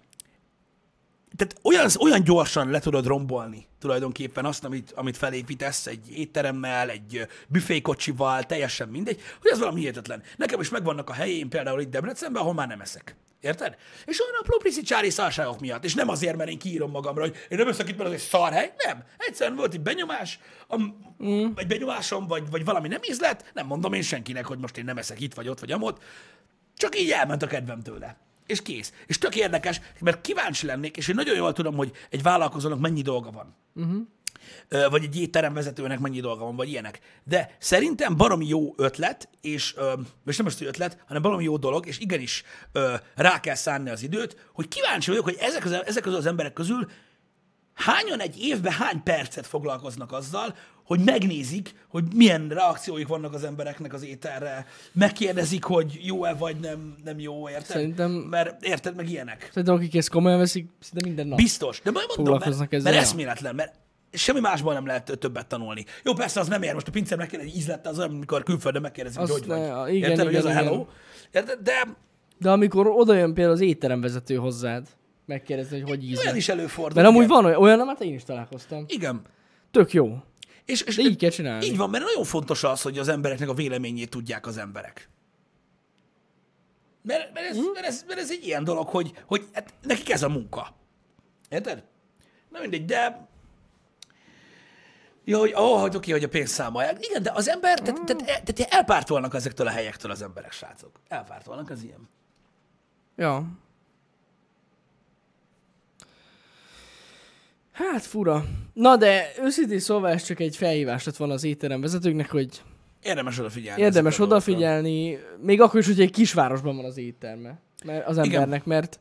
tehát olyan, olyan gyorsan le tudod rombolni tulajdonképpen azt, amit, amit felépítesz egy étteremmel, egy büfékocsival, teljesen mindegy, hogy ez valami hihetetlen. Nekem is megvannak a helyén, például itt Debrecenben, ahol már nem eszek. Érted? És olyan pici csári szarságok miatt. És nem azért, mert én kiírom magamra, hogy én nem eszek itt, mert az egy szarhely. Nem. Egyszerűen volt egy benyomás, a, mm. egy benyomásom, vagy, vagy valami nem ízlet. Nem mondom én senkinek, hogy most én nem eszek itt, vagy ott, vagy amott. Csak így elment a kedvem tőle. És kész. És tök érdekes, mert kíváncsi lennék, és én nagyon jól tudom, hogy egy vállalkozónak mennyi dolga van. Uh-huh. Vagy egy étteremvezetőnek mennyi dolga van, vagy ilyenek. De szerintem baromi jó ötlet, és, és nem hogy ötlet, hanem baromi jó dolog, és igenis rá kell szánni az időt, hogy kíváncsi vagyok, hogy ezek az, ezek az, az emberek közül hányan egy évben hány percet foglalkoznak azzal, hogy megnézik, hogy milyen reakcióik vannak az embereknek az ételre, megkérdezik, hogy jó-e vagy nem, nem jó, érted? Szerintem- Mert érted, meg ilyenek. Szerintem akik ezt komolyan veszik, szinte minden nap. Biztos, de majd mondom, mert, mert ezzel, ja. eszméletlen, mert semmi másból nem lehet többet tanulni. Jó, persze az nem ér, most a pincér megkérdezi, hogy ízlette, az amikor külföldön megkérdezik, hogy hogy vagy. igen, Érted, hogy igen, ez a igen. hello? Érted? De De amikor oda jön például az étteremvezető hozzád, megkérdezni, hogy hogy ízlik. olyan is előfordul. Mert amúgy van olyan, olyan, hát én is találkoztam. Igen. Tök jó. És, és De így kell csinálni. Így van, mert nagyon fontos az, hogy az embereknek a véleményét tudják az emberek. Mert, mert, ez, Mhm. mert, ez, mert ez egy ilyen dolog, hogy, hogy hát nekik ez a munka. Érted? Na mindegy, de... Jó, hogy, ó, hogy oké, hogy a pénzt számolják. Igen, de az ember, tehát, Mhm. tehát, tehát elpártolnak ezektől a helyektől az emberek, srácok. Elpártolnak, az ilyen. Ja. Hát fura. Na de őszintén szóval ez csak egy felhívás lett volna az étterem vezetőknek, hogy Érdemes odafigyelni. érdemes a dolgokra. odafigyelni, még akkor is, hogy egy kisvárosban van az étterme. Mert az embernek, mert,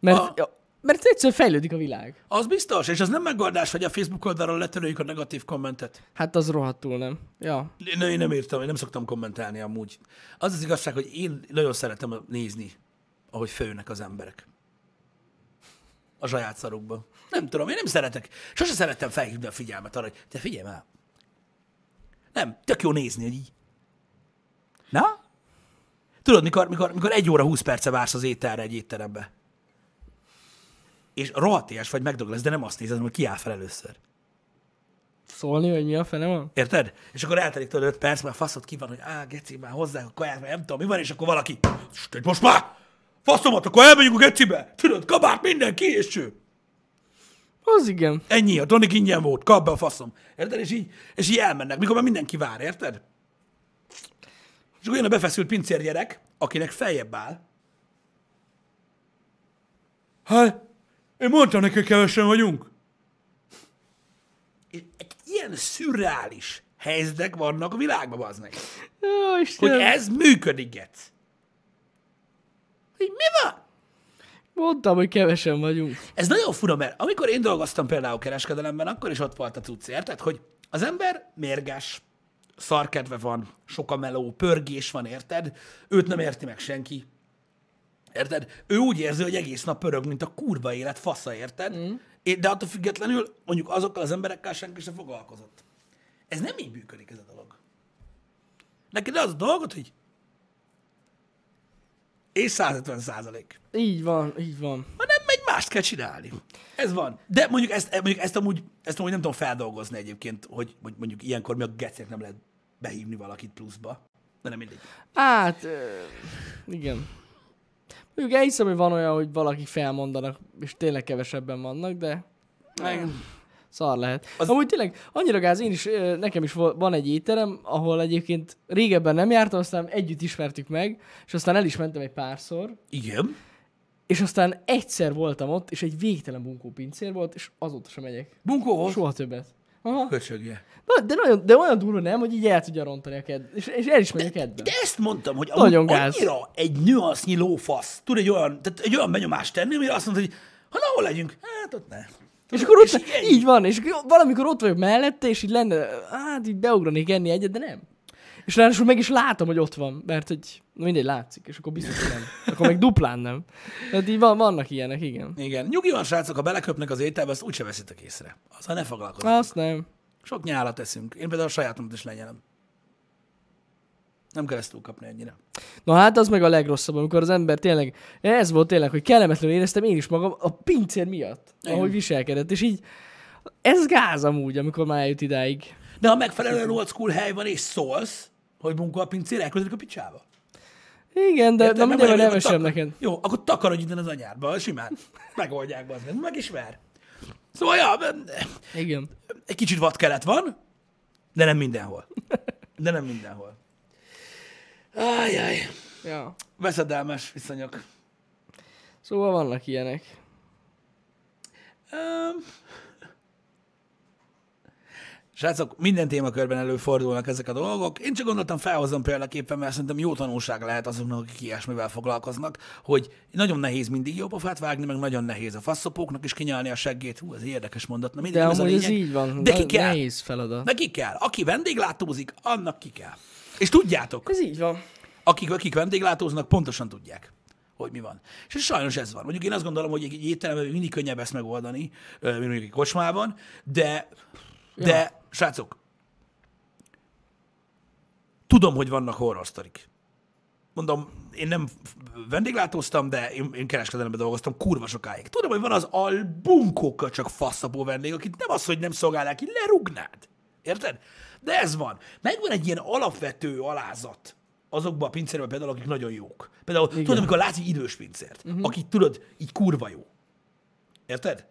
mert, A- mert egyszerűen fejlődik a világ. Az biztos, és az nem megoldás, hogy a Facebook oldalról letöröljük a negatív kommentet. Hát az rohadtul nem. Ja. Ne, én nem írtam, én nem szoktam kommentálni amúgy. Az az igazság, hogy én nagyon szeretem nézni, ahogy főnek az emberek. A saját szarukba. Nem tudom, én nem szeretek. Sose szerettem felhívni a figyelmet arra, hogy te figyelj már. Nem, tök jó nézni, hogy így. Na? Tudod, mikor, mikor, mikor egy óra 20 perce vársz az ételre egy étterembe. És rohadt vagy megdöglesz, de nem azt nézed, hogy ki áll fel először. Szólni, hogy mi a fene van? Érted? És akkor eltelik tőle 5 perc, mert faszod ki van, hogy á, geci, már hozzá a kaját, mert nem tudom, mi van, és akkor valaki, "St, most már, faszomat, akkor elmegyünk a gecibe, tudod, kabát, mindenki, és cső. Az igen. Ennyi, a tonik ingyen volt, kap be a faszom. Érted? És így, és így elmennek, mikor már mindenki vár, érted? És akkor jön a befeszült pincér gyerek, akinek feljebb áll. Hát, én mondtam neki, hogy kevesen vagyunk. És egy ilyen szürreális helyzetek vannak a világban, bazd meg. Hogy ez működik, gec. Hogy mi van? Mondtam, hogy kevesen vagyunk. Ez nagyon fura, mert amikor én dolgoztam például kereskedelemben, akkor is ott volt a cucc, érted? Hogy az ember mérges, szarkedve van, sok a meló, pörgés van, érted? Őt nem érti meg senki. Érted? Ő úgy érzi, hogy egész nap pörög, mint a kurva élet fasza, érted? Mm. De attól függetlenül mondjuk azokkal az emberekkel senki sem foglalkozott. Ez nem így működik ez a dolog. Neked az a dolgot, hogy és 150 százalék. Így van, így van. Ha nem megy, mást kell csinálni. Ez van. De mondjuk ezt, mondjuk ezt, amúgy, ezt amúgy nem tudom feldolgozni egyébként, hogy mondjuk ilyenkor mi a gecek nem lehet behívni valakit pluszba. De nem mindegy. Hát, igen. Mondjuk elhiszem, hogy van olyan, hogy valaki felmondanak, és tényleg kevesebben vannak, de meg szar lehet. Az... Amúgy tényleg annyira gáz, én is, nekem is van egy étterem, ahol egyébként régebben nem jártam, aztán együtt ismertük meg, és aztán el is mentem egy párszor, Igen. és aztán egyszer voltam ott, és egy végtelen bunkó pincér volt, és azóta sem megyek. Bunkó volt? Soha többet. Aha. Köcsögje. Na, de, nagyon, de olyan durva nem, hogy így el tudja rontani a kedv. És, és el is megy a kedvem. De ezt mondtam, hogy Nagyon gáz. annyira egy nüansznyi lófasz tud egy olyan, tehát egy olyan benyomást tenni, amire azt mondod, hogy ha na, hol legyünk? Hát ott ne. És akkor ott, És így- így van, és valamikor ott vagyok mellette, és így lenne, hát így beugranék enni egyet, de nem. És ráadásul meg is látom, hogy ott van, mert hogy na mindegy, látszik, és akkor biztos, hogy nem. Akkor meg duplán nem. Tehát így van, vannak ilyenek, igen. Igen. Nyugi van, srácok, ha beleköpnek az ételbe, azt úgyse veszitek észre. Azzal ne foglalkozzatok. Azt nem. Sok nyálat eszünk. Én például a sajátomat is lenyelem. Nem kell ezt túlkapni ennyire. Na hát az meg a legrosszabb, amikor az ember tényleg, ez volt tényleg, hogy kellemetlenül éreztem én is magam a pincér miatt, Igen. ahogy viselkedett, és így, ez gáz amúgy, amikor már eljut idáig. De ha megfelelően old school hely van, és szólsz, hogy munka a pincér, elküldik a picsába. Igen, de mindegy, olyan, majd akkor elmesélem takar- neked. Jó, akkor takarodj innen az anyádba, simán. Megoldják be, az megismer. Szóval, ja, Igen. egy kicsit vadkelet van, de nem mindenhol. De nem mindenhol. Ájjaj. Ja. Veszedelmes viszonyok. Szóval vannak ilyenek. Um, Srácok, minden témakörben előfordulnak ezek a dolgok. Én csak gondoltam, felhozom példaképpen, mert szerintem jó tanulság lehet azoknak, akik ilyesmivel foglalkoznak, hogy nagyon nehéz mindig jó pofát vágni, meg nagyon nehéz a faszopóknak is kinyalni a seggét. Hú, ez érdekes mondat. Na, mindegy, De ez amúgy ez így van. De ki kell. Nehéz feladat. De ki kell. Aki vendéglátózik, annak ki kell. És tudjátok, Ez így van. akik, akik vendéglátóznak, pontosan tudják, hogy mi van. És sajnos ez van. Mondjuk én azt gondolom, hogy egy étteremben mindig könnyebb ezt megoldani, mint mondjuk egy kocsmában, de, de Ja. srácok, tudom, hogy vannak horror sztorik. Mondom, én nem vendéglátóztam, de én, én kereskedelemben dolgoztam kurva sokáig. Tudom, hogy van az albunkókkal csak faszapó vendég, akit nem az, hogy nem szolgálják ki, lerugnád. Érted? De ez van. Megvan egy ilyen alapvető alázat azokban a pincérben például, akik nagyon jók. Például Igen. tudod, amikor látsz egy idős pincért, uh-huh. aki tudod, így kurva jó. Érted?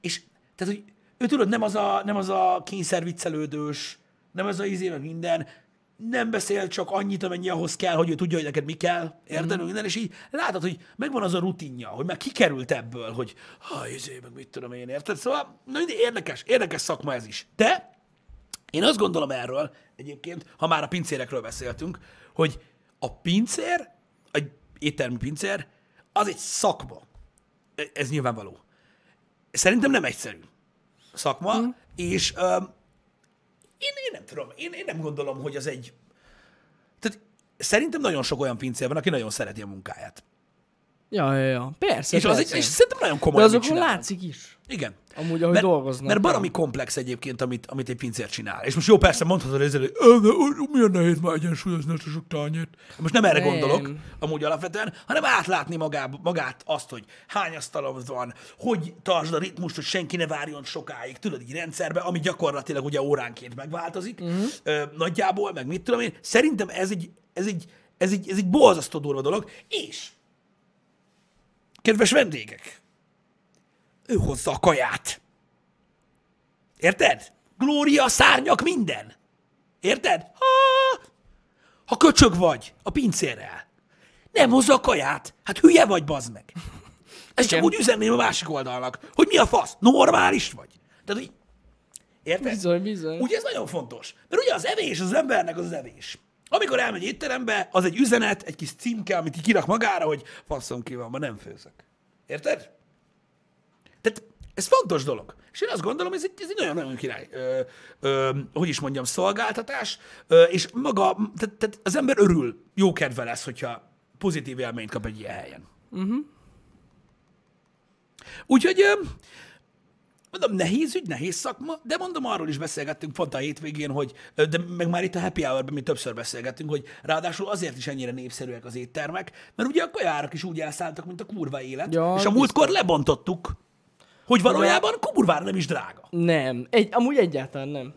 És tehát, hogy ő tudod, nem az a, nem az a kényszerviccelődős, nem az a izé, meg minden, nem beszél csak annyit, amennyi ahhoz kell, hogy ő tudja, hogy neked mi kell, érted, mm. minden, és így látod, hogy megvan az a rutinja, hogy már kikerült ebből, hogy ha, izé, meg mit tudom én, érted? Szóval, na, érdekes, érdekes szakma ez is. De én azt gondolom erről egyébként, ha már a pincérekről beszéltünk, hogy a pincér, egy éttermi pincér, az egy szakma. E- Ez nyilvánvaló. Szerintem nem egyszerű szakma, mm. és um, én, én nem tudom, én, én nem gondolom, hogy az egy... Tehát szerintem nagyon sok olyan pincér van, aki nagyon szereti a munkáját. Ja, ja, ja. Persze, És, az egy, persze. és szerintem nagyon De komoly, amit azokon látszik is. Igen. Amúgy, ahogy mert, dolgoznak. Mert baromi komplex egyébként, amit, amit egy pincér csinál. És most jó, persze mondhatod ezzel, hogy "Ö, de, milyen nehéz már egyensúlyozni ezt a sok tányért. Most nem erre Nem. gondolok, amúgy alapvetően, hanem átlátni magába, magát azt, hogy hány asztalom van, hogy tartsd a ritmust, hogy senki ne várjon sokáig, tudod, így rendszerbe, ami gyakorlatilag ugye óránként megváltozik, uh-huh. ö, nagyjából, meg mit tudom én. Szerintem ez egy, ez egy, ez egy, ez egy borzasztó durva dolog, és kedves vendégek, ő hozza a kaját. Érted? Glória, szárnyak, minden. Érted? Ha, ha köcsög vagy a pincérrel, nem hozza a kaját. Hát hülye vagy, bazd meg. Ezt csak úgy üzenném a másik oldalnak, hogy mi a fasz, normális vagy. Tehát, hogy, érted? Bizony, bizony. Ugye ez nagyon fontos. Mert ugye az evés az embernek az, az evés. Amikor elmegy étterembe, az egy üzenet, egy kis címke, amit így kirak magára, hogy faszom ki van, ma nem főzök. Érted? Tehát ez fontos dolog. És én azt gondolom, ez egy, ez egy nagyon-nagyon király, ö, ö, hogy is mondjam, szolgáltatás, ö, és maga, tehát, tehát az ember örül, jó kedve lesz, hogyha pozitív élményt kap egy ilyen helyen. Uh-huh. Úgyhogy, ö, mondom, nehéz ügy, nehéz szakma, de mondom, arról is beszélgettünk pont a hétvégén, hogy, de meg már itt a Happy Hour-ben mi többször beszélgettünk, hogy ráadásul azért is ennyire népszerűek az éttermek, mert ugye a kajárak is úgy elszálltak, mint a kurva élet, Ja, és a múltkor lebontottuk, hogy valójában kurvára nem is drága. Nem. Egy, amúgy egyáltalán nem.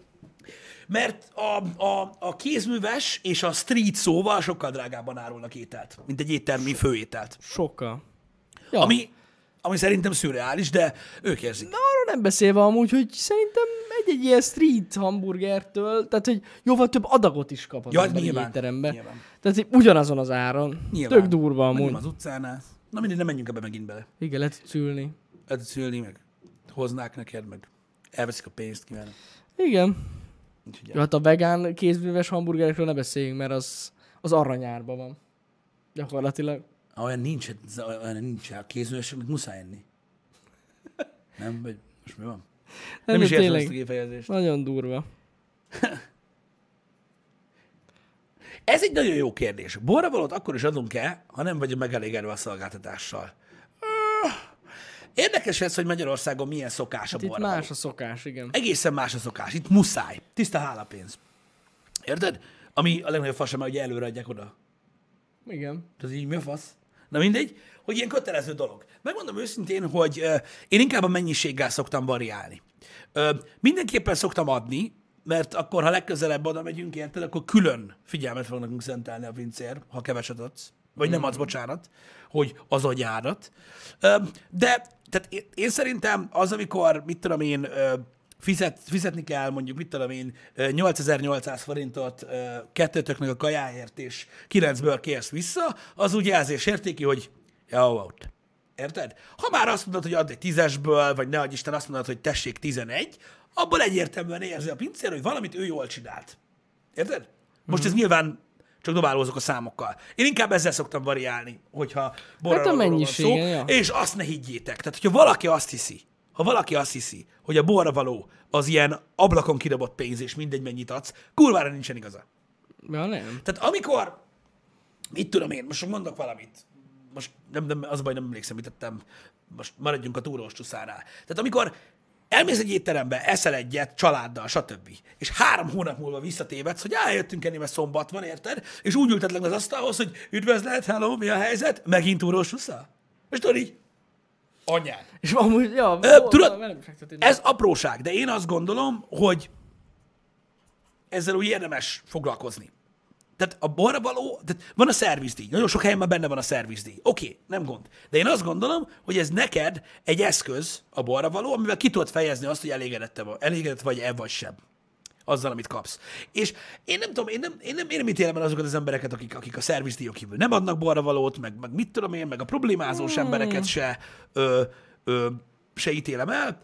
Mert a, a, a kézműves és a street szóval sokkal drágábban árulnak ételt, mint egy éttermi főételt. Sokkal. Ja. Ami, ami szerintem szürreális, de ők érzik. Na, arról nem beszélve amúgy, hogy szerintem egy-egy ilyen street hamburgertől, tehát hogy jóval több adagot is kap az Ja, nyilván, étterembe. nyilván. Tehát hogy ugyanazon az áron. Nyilván. Tök durva amúgy. Menjem az utcánál. Na mindegy, nem menjünk ebbe megint bele. Igen, le tudsz ülni. Lehet szülni, meg hoznák neked, meg elveszik a pénzt, kívánok. Igen. Úgyhogy Ja, hát a vegán kézműves hamburgerekről ne beszéljünk, mert az, az aranyárban van. Gyakorlatilag. Olyan nincs, olyan nincs, a kézműves, amit muszáj enni. Nem? Vagy most mi van? Nem, Nem, is értem ezt a kifejezést. nagyon durva. Ez egy nagyon jó kérdés. Borravalót akkor is adunk-e, ha nem vagyunk megelégedve a szolgáltatással? Érdekes ez, hogy Magyarországon milyen szokás a Hát itt borravaló. más a szokás, igen. Egészen más a szokás. Itt muszáj. Tiszta hálapénz. Érted? Ami a legnagyobb fasem, hogy előre adják oda. Igen. Ez így mi a fasz? Na mindegy, hogy ilyen kötelező dolog. Megmondom őszintén, hogy ö, én inkább a mennyiséggel szoktam variálni. Ö, mindenképpen szoktam adni, mert akkor, ha legközelebb oda megyünk, érted, akkor külön figyelmet fognak szentelni a pincér, ha keveset adsz. Vagy nem adsz, bocsánat, hogy az agyárat. Ö, de tehát én, én szerintem az, amikor, mit tudom én, ö, fizet, fizetni kell mondjuk, mit tudom én, ö, 8800 forintot kettőtöknek a kajáért, és 9-ből kérsz vissza, az úgy jelzés értéki, hogy jó volt. Érted? Ha már azt mondod, hogy add egy tízesből, vagy ne Isten, azt mondod, hogy tessék 11, abból egyértelműen érzi a pincér, hogy valamit ő jól csinált. Érted? Most ez nyilván csak dobálózok a számokkal. Én inkább ezzel szoktam variálni, hogyha borravalóról van mennyiségen, szó, ja. és azt ne higgyétek. Tehát, hogyha valaki azt hiszi, ha valaki azt hiszi, hogy a borravaló az ilyen ablakon kidobott pénz, és mindegy mennyit adsz, kurvára nincsen igaza. Ja, nem. Tehát amikor, mit tudom én, most mondok valamit, most nem, nem, az a baj, nem emlékszem, mit tettem, most maradjunk a túrós csuszánál. Tehát amikor elmész egy étterembe, eszel egyet, családdal, stb. És három hónap múlva visszatévedsz, hogy eljöttünk enni, mert szombat van, érted? És úgy ültetlek az asztalhoz, hogy üdvözlet, hello, mi a helyzet? Megint túrós csusza? És tudod így, anyád. És amúgy, ja, Ö, volt- tudod, megtörtént. Ez apróság, de én azt gondolom, hogy ezzel úgy érdemes foglalkozni. Tehát a borravaló, tehát van a szervizdíj. Nagyon sok helyen már benne van a szervizdíj. Oké, okay, nem gond. De én azt gondolom, hogy ez neked egy eszköz, a borravaló, amivel ki tudod fejezni azt, hogy elégedett, elégedett vagy-e vagy sem azzal, amit kapsz. És én nem tudom, én nem, én nem, én nem ítélem el azokat az embereket, akik, akik a szervizdíjon kívül nem adnak borravalót, meg, meg mit tudom én, meg a problémázós embereket se, ö, ö, se ítélem el,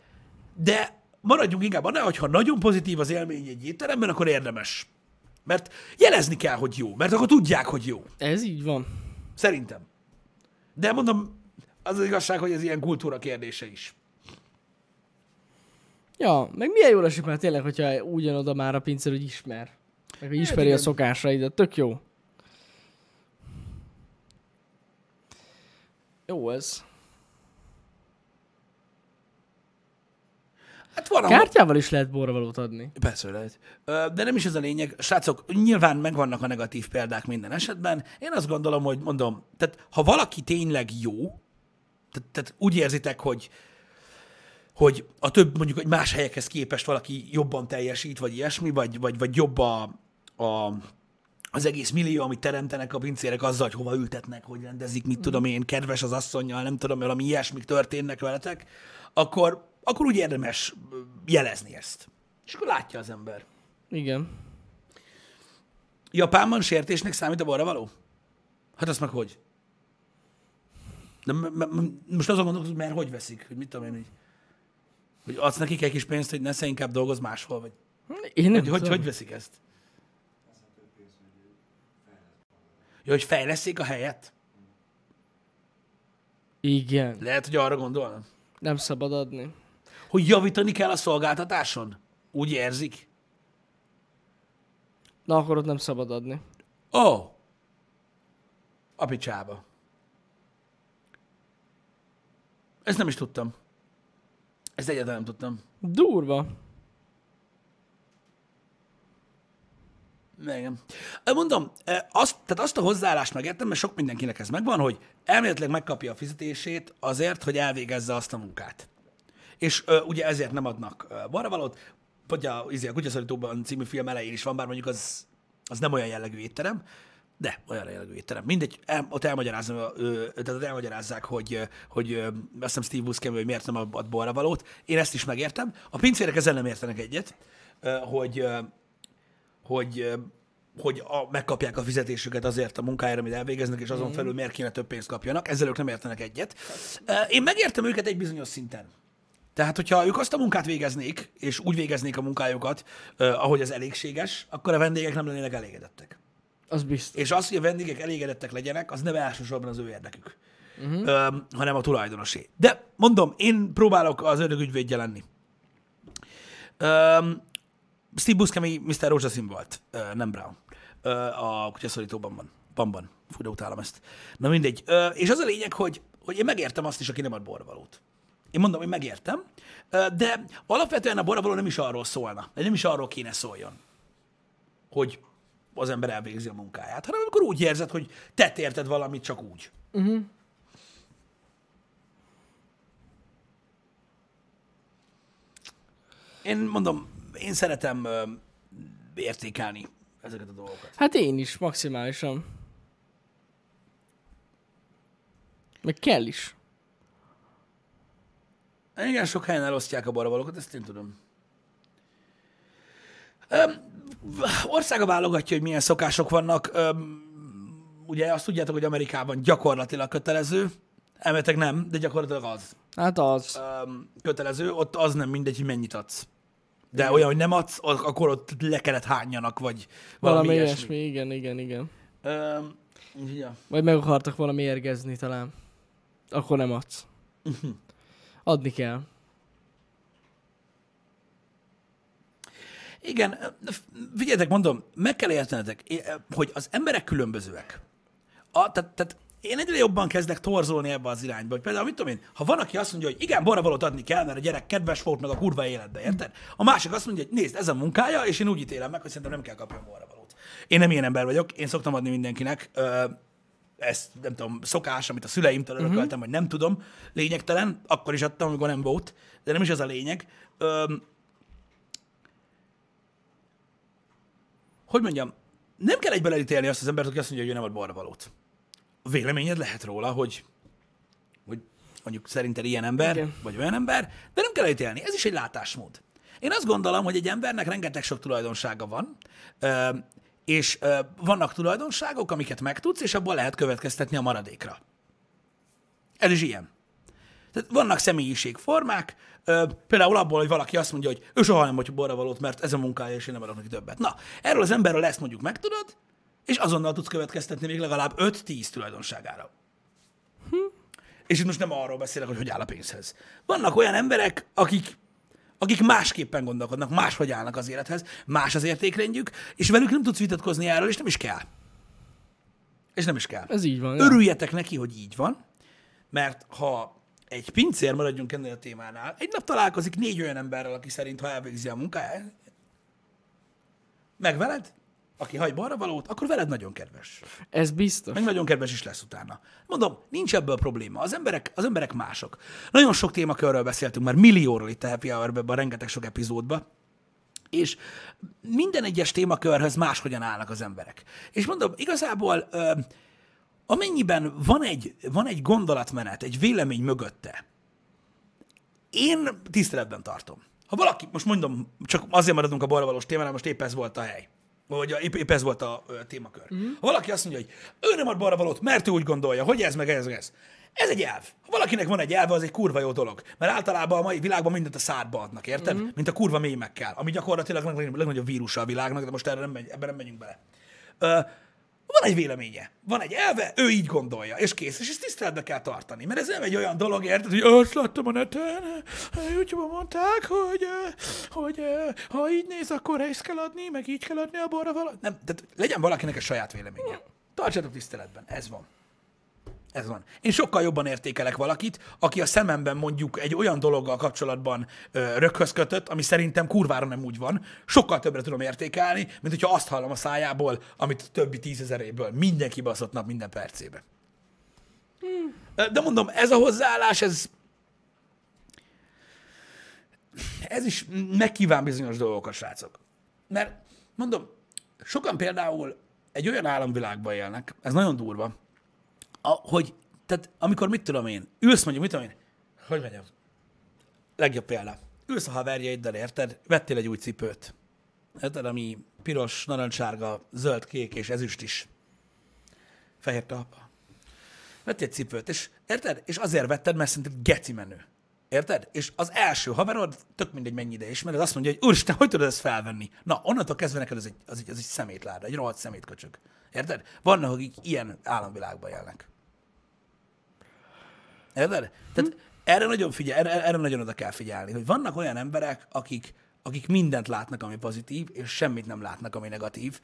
de maradjunk inkább annál, hogy ha nagyon pozitív az élmény egy étteremben, akkor érdemes. Mert jelezni kell, hogy jó, mert akkor tudják, hogy jó. Ez így van. Szerintem. De mondom, az az igazság, hogy ez ilyen kultúra kérdése is. Ja, meg milyen jól esik már tényleg, hogyha ugyanoda már a pincér, hogy ismer. Meg hogy ismeri a szokásaidat. Tök jó. Jó ez. Hát van. Kártyával is lehet borravalót adni. Persze lehet. De nem is ez a lényeg. Srácok, nyilván megvannak a negatív példák minden esetben. Én azt gondolom, hogy mondom, tehát ha valaki tényleg jó, tehát, tehát úgy érzitek, hogy hogy a több mondjuk, hogy más helyekhez képest valaki jobban teljesít, vagy ilyesmi, vagy, vagy, vagy jobb a, a, az egész millió, amit teremtenek a pincérek azzal, hogy hova ültetnek, hogy rendezik, mit tudom én, kedves az asszonynal, nem tudom, valami ilyesmik történnek veletek, akkor, akkor úgy érdemes jelezni ezt. És akkor látja az ember. Igen. Japánban sértésnek számít a borravaló? Hát azt meg hogy? De m- m- most azon gondolkozom, mert hogy veszik, hogy mit tudom én, hogy, hogy adsz nekik egy kis pénzt, hogy nesze inkább dolgoz máshol, vagy Én nem hogy, hogy, hogy veszik ezt? Ja, hogy fejleszték a helyet? Igen. Lehet, hogy arra gondolnak. Nem szabad adni. Hogy javítani kell a szolgáltatáson? Úgy érzik? Na, akkor ott nem szabad adni. Ó! Oh. A picsába. Ezt nem is tudtam. Ezt egyáltalán nem tudtam. Durva. Igen. Mondom, azt, tehát azt a hozzáállást megértem, mert sok mindenkinek ez megvan, hogy elméletileg megkapja a fizetését azért, hogy elvégezze azt a munkát. És ö, ugye ezért nem adnak baravalót, vagy a, izé, a Kutyaszorítóban című film elején is van, bár mondjuk az, az nem olyan jellegű étterem, de olyan jellegű étterem. Mindegy, el, ott elmagyarázom, ö, tehát elmagyarázzák, hogy, hogy ö, azt hiszem Steve Buscemi, hogy miért nem ad borravalót. Én ezt is megértem. A pincérek ezzel nem értenek egyet, ö, hogy hogy, hogy a, megkapják a fizetésüket azért a munkájára, amit elvégeznek, és azon felül miért kéne több pénzt kapjanak. Ezzel ők nem értenek egyet. Én megértem őket egy bizonyos szinten. Tehát, hogyha ők azt a munkát végeznék, és úgy végeznék a munkájukat, ahogy az elégséges, akkor a vendégek nem lennének elégedettek. Az biztos. És az, hogy a vendégek elégedettek legyenek, az nem elsősorban az ő érdekük, uh-huh. ö, hanem a tulajdonosé. De mondom, én próbálok az ördög ügyvédje lenni. Ö, Steve Buscemi Mr. Rózsaszín volt, ö, nem Brown. Ö, a kutyaszorítóban van. Bamban. Fú, de utálom ezt. Na mindegy. Ö, és az a lényeg, hogy, hogy én megértem azt is, aki nem ad borvalót. Én mondom, hogy megértem, de alapvetően a borravaló nem is arról szólna, nem is arról kéne szóljon, hogy az ember elvégzi a munkáját, hanem amikor úgy érzed, hogy te érted valamit csak úgy. Uh-huh. Én mondom, én szeretem ö, értékelni ezeket a dolgokat. Hát én is, maximálisan. Meg kell is. Igen, sok helyen elosztják a baravalókat, ezt én tudom. Országa válogatja, hogy milyen szokások vannak. Öm, ugye azt tudjátok, hogy Amerikában gyakorlatilag kötelező, elméletek nem, de gyakorlatilag az. Hát az. Öm, kötelező, ott az nem mindegy, hogy mennyit adsz. De igen. olyan, hogy nem adsz, akkor ott le kellett hányjanak, vagy valami, Valami ilyesmi. ilyesmi, igen, igen, igen. Öm, ja. Vagy meg akartak valami érgezni talán. Akkor nem adsz. Adni kell. Igen, figyeljetek, mondom, meg kell értenetek, hogy az emberek különbözőek. A, tehát, tehát én egyre jobban kezdek torzolni ebbe az irányba. Hogy például, mit tudom én, ha van, aki azt mondja, hogy igen, borravalót adni kell, mert a gyerek kedves volt meg a kurva életbe, érted? A másik azt mondja, hogy nézd, ez a munkája, és én úgy ítélem meg, hogy szerintem nem kell kapjon borravalót. Én nem ilyen ember vagyok, én szoktam adni mindenkinek. Ö, ezt nem tudom, szokás, amit a szüleimtől örököltem, vagy nem tudom, lényegtelen, akkor is adtam, amikor nem volt, de nem is ez a lényeg. Ö, hogy mondjam, nem kell egyben elítélni azt az embert, aki azt mondja, hogy ő nem ad borravalót. A véleményed lehet róla, hogy, hogy mondjuk szerinted ilyen ember, Igen. Vagy olyan ember, de nem kell elítélni. Ez is egy látásmód. Én azt gondolom, hogy egy embernek rengeteg sok tulajdonsága van, és vannak tulajdonságok, amiket megtudsz, és abból lehet következtetni a maradékra. Ez is ilyen. Tehát vannak személyiségformák, például abból, hogy valaki azt mondja, hogy ő soha nem vagy borravalót, mert ez a munkája, és én nem adok neki többet. Na, erről az emberről ezt mondjuk megtudod, és azonnal tudsz következtetni még legalább 5-10 tulajdonságára. Hm. És itt most nem arról beszélek, hogy hogy áll a pénzhez. Vannak olyan emberek, akik, akik másképpen gondolkodnak, máshogy állnak az élethez, más az értékrendjük, és velük nem tudsz vitatkozni erről, és nem is kell. És nem is kell. Ez így van. ja. Örüljetek neki, hogy így van, mert ha egy pincér, maradjunk ennél a témánál, egy nap találkozik négy olyan emberrel, aki szerint, ha elvégzi a munkáját, meg veled, aki hagy balra valót, akkor veled nagyon kedves. Ez biztos. Meg nagyon kedves is lesz utána. Mondom, nincs ebből probléma. Az emberek, az emberek mások. Nagyon sok témakörről beszéltünk már millióról itt a Happy hour rengeteg sok epizódban, és minden egyes témakörhöz máshogyan állnak az emberek. És mondom, igazából ö, amennyiben van egy, van egy gondolatmenet, egy vélemény mögötte, én tiszteletben tartom. Ha valaki, most mondom, csak azért maradunk a balvalós témánál, most épp ez volt a hely. Vagy a- épp, épp ez volt a ö, témakör. Uh-huh. Ha valaki azt mondja, hogy ő nem ad balra valót, mert ő úgy gondolja, hogy ez meg ez, meg ez. Ez egy elv. Ha valakinek van egy elve, az egy kurva jó dolog. Mert általában a mai világban mindent a szádba adnak, érted? Uh-huh. Mint a kurva mémekkel, ami gyakorlatilag a legnagyobb, vírusa a világnak, de most erre nem megy, ebben nem menjünk bele. Ö, van egy véleménye, van egy elve, ő így gondolja, és kész, és ezt tiszteletbe kell tartani. Mert ez nem egy olyan dolog, érted, hogy azt láttam a neten, YouTube-on mondták, hogy, hogy ha így néz, akkor ezt kell adni, meg így kell adni a borra vala. Nem, tehát legyen valakinek egy saját véleménye. Tartsátok tiszteletben, ez van. Ez van. Én sokkal jobban értékelek valakit, aki a szememben mondjuk egy olyan dologgal kapcsolatban ö, röghöz kötött, ami szerintem kurvára nem úgy van. Sokkal többre tudom értékelni, mint hogyha azt hallom a szájából, amit a többi tízezeréből mindenki baszott nap minden percébe. Hmm. De mondom, ez a hozzáállás, ez ez is megkíván bizonyos dolgokat, srácok. Mert mondom, sokan például egy olyan államvilágban élnek, ez nagyon durva, a, hogy, tehát amikor mit tudom én, ülsz mondjuk, mit tudom én, hogy mondjam, legjobb példa. Ülsz a haverjaiddal, érted? Vettél egy új cipőt. Érted, ami piros, narancssárga, zöld, kék és ezüst is. Fehér talpa. Vettél egy cipőt, és érted? És azért vetted, mert szerinted geci menő. Érted? És az első haverod, tök mindegy mennyi ide ismered, azt mondja, hogy úristen, hogy tudod ezt felvenni? Na, onnantól kezdve neked ez egy, az egy, az egy szemétláda, egy rohadt szemétköcsög. Érted? Vannak, akik ilyen államvilágban élnek. Érted? Tehát hm. erre nagyon figyel, erre, erre nagyon oda kell figyelni, hogy vannak olyan emberek, akik, akik mindent látnak, ami pozitív, és semmit nem látnak, ami negatív,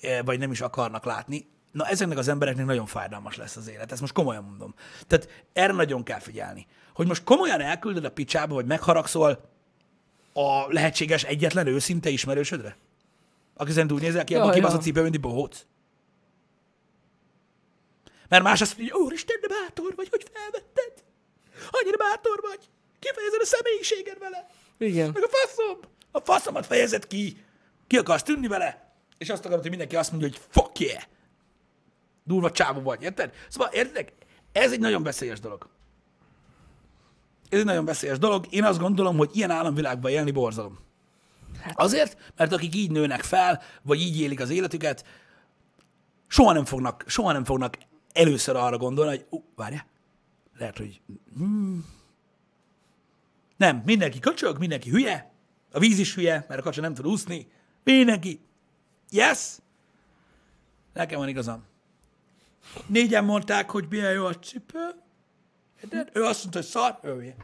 eh, vagy nem is akarnak látni. Na, ezeknek az embereknek nagyon fájdalmas lesz az élet, ezt most komolyan mondom. Tehát erre nagyon kell figyelni. Hogy most komolyan elküldöd a picsába, vagy megharagszol a lehetséges egyetlen őszinte ismerősödre? Aki szerint úgy nézel ki, ja, aki ja. a cipő, mint bohóc. Mert más azt mondja, úristen, de bátor vagy, hogy felvetted. Annyira bátor vagy. Kifejezed a személyiséged vele. Igen. Meg a faszom. A faszomat fejezed ki. Ki akarsz tűnni vele? És azt akarod, hogy mindenki azt mondja, hogy fuck yeah. Durva csávó vagy, érted? Szóval, érted? Ez egy nagyon veszélyes dolog. Ez egy nagyon veszélyes dolog. Én azt gondolom, hogy ilyen államvilágban élni borzalom. Hát- Azért, mert akik így nőnek fel, vagy így élik az életüket, soha nem fognak, soha nem fognak először arra gondolni, hogy uh, várja, lehet, hogy hmm. nem, mindenki köcsög, mindenki hülye, a víz is hülye, mert a kacsa nem tud úszni, mindenki, yes, nekem van igazam. Négyen mondták, hogy milyen jó a cipő, de ő azt mondta, hogy szar, ő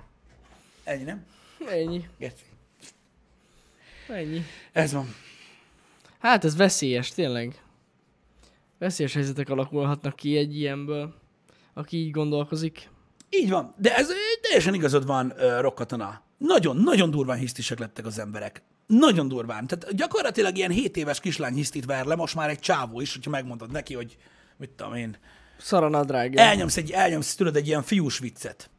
Ennyi, nem? Ennyi. Geci. Ennyi. Ez van. Hát ez veszélyes, tényleg. Veszélyes helyzetek alakulhatnak ki egy ilyenből, aki így gondolkozik. Így van, de ez teljesen igazad van, uh, Rokkatona. Nagyon, nagyon durván hisztisek lettek az emberek. Nagyon durván. Tehát gyakorlatilag ilyen 7 éves kislány hisztit ver le, most már egy csávó is, hogyha megmondod neki, hogy mit tudom én. Szaranadrág. Elnyomsz, egy, elnyomsz, tudod, egy ilyen fiús viccet.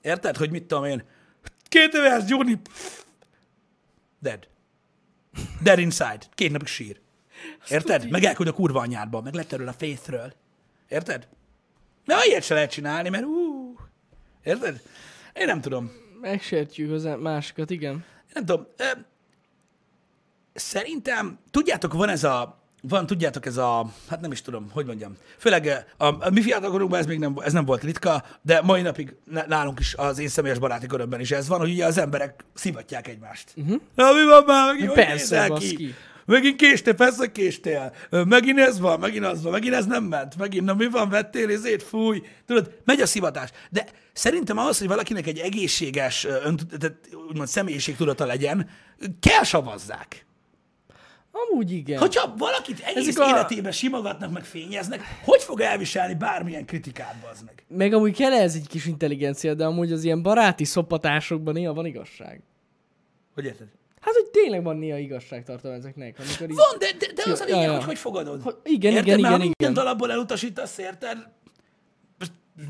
Érted, hogy mit tudom én? Két éves Johnny. Dead. Dead inside. Két napig sír. Érted? Meg elküld a kurva anyádba, meg letterül a faithről. Érted? De ilyet se lehet csinálni, mert ú, Érted? Én nem tudom. Megsértjük az másikat, igen. Én nem tudom. Szerintem, tudjátok, van ez a, van, tudjátok, ez a, hát nem is tudom, hogy mondjam. Főleg a, a mi fiatalkorunkban ez még nem, ez nem volt ritka, de mai napig nálunk is, az én személyes baráti körömben is ez van, hogy ugye az emberek szivatják egymást. Uh-huh. Na, mi van már? Megint, Persze, ki? ki? Megint késtél, persze késtél. Megint ez van, megint az van, megint ez nem ment. Megint, na mi van, vettél, ezért fúj. Tudod, megy a szivatás. De szerintem ahhoz, hogy valakinek egy egészséges, tehát úgymond személyiségtudata legyen, kell savazzák. Amúgy igen. Hogyha valakit egész Ezek a... életében simogatnak, meg fényeznek, hogy fog elviselni bármilyen kritikát, az meg? Meg amúgy kell ez egy kis intelligencia, de amúgy az ilyen baráti szopatásokban néha van igazság. Hogy érted? Hát, hogy tényleg van néha igazságtartalom ezeknek. Amikor így... Van, de, de, de az a lényeg, ja, ja. hogy hogy fogadod. Hogy, igen, érted? igen, Mert igen, igen. Mert alapból elutasítasz, érted?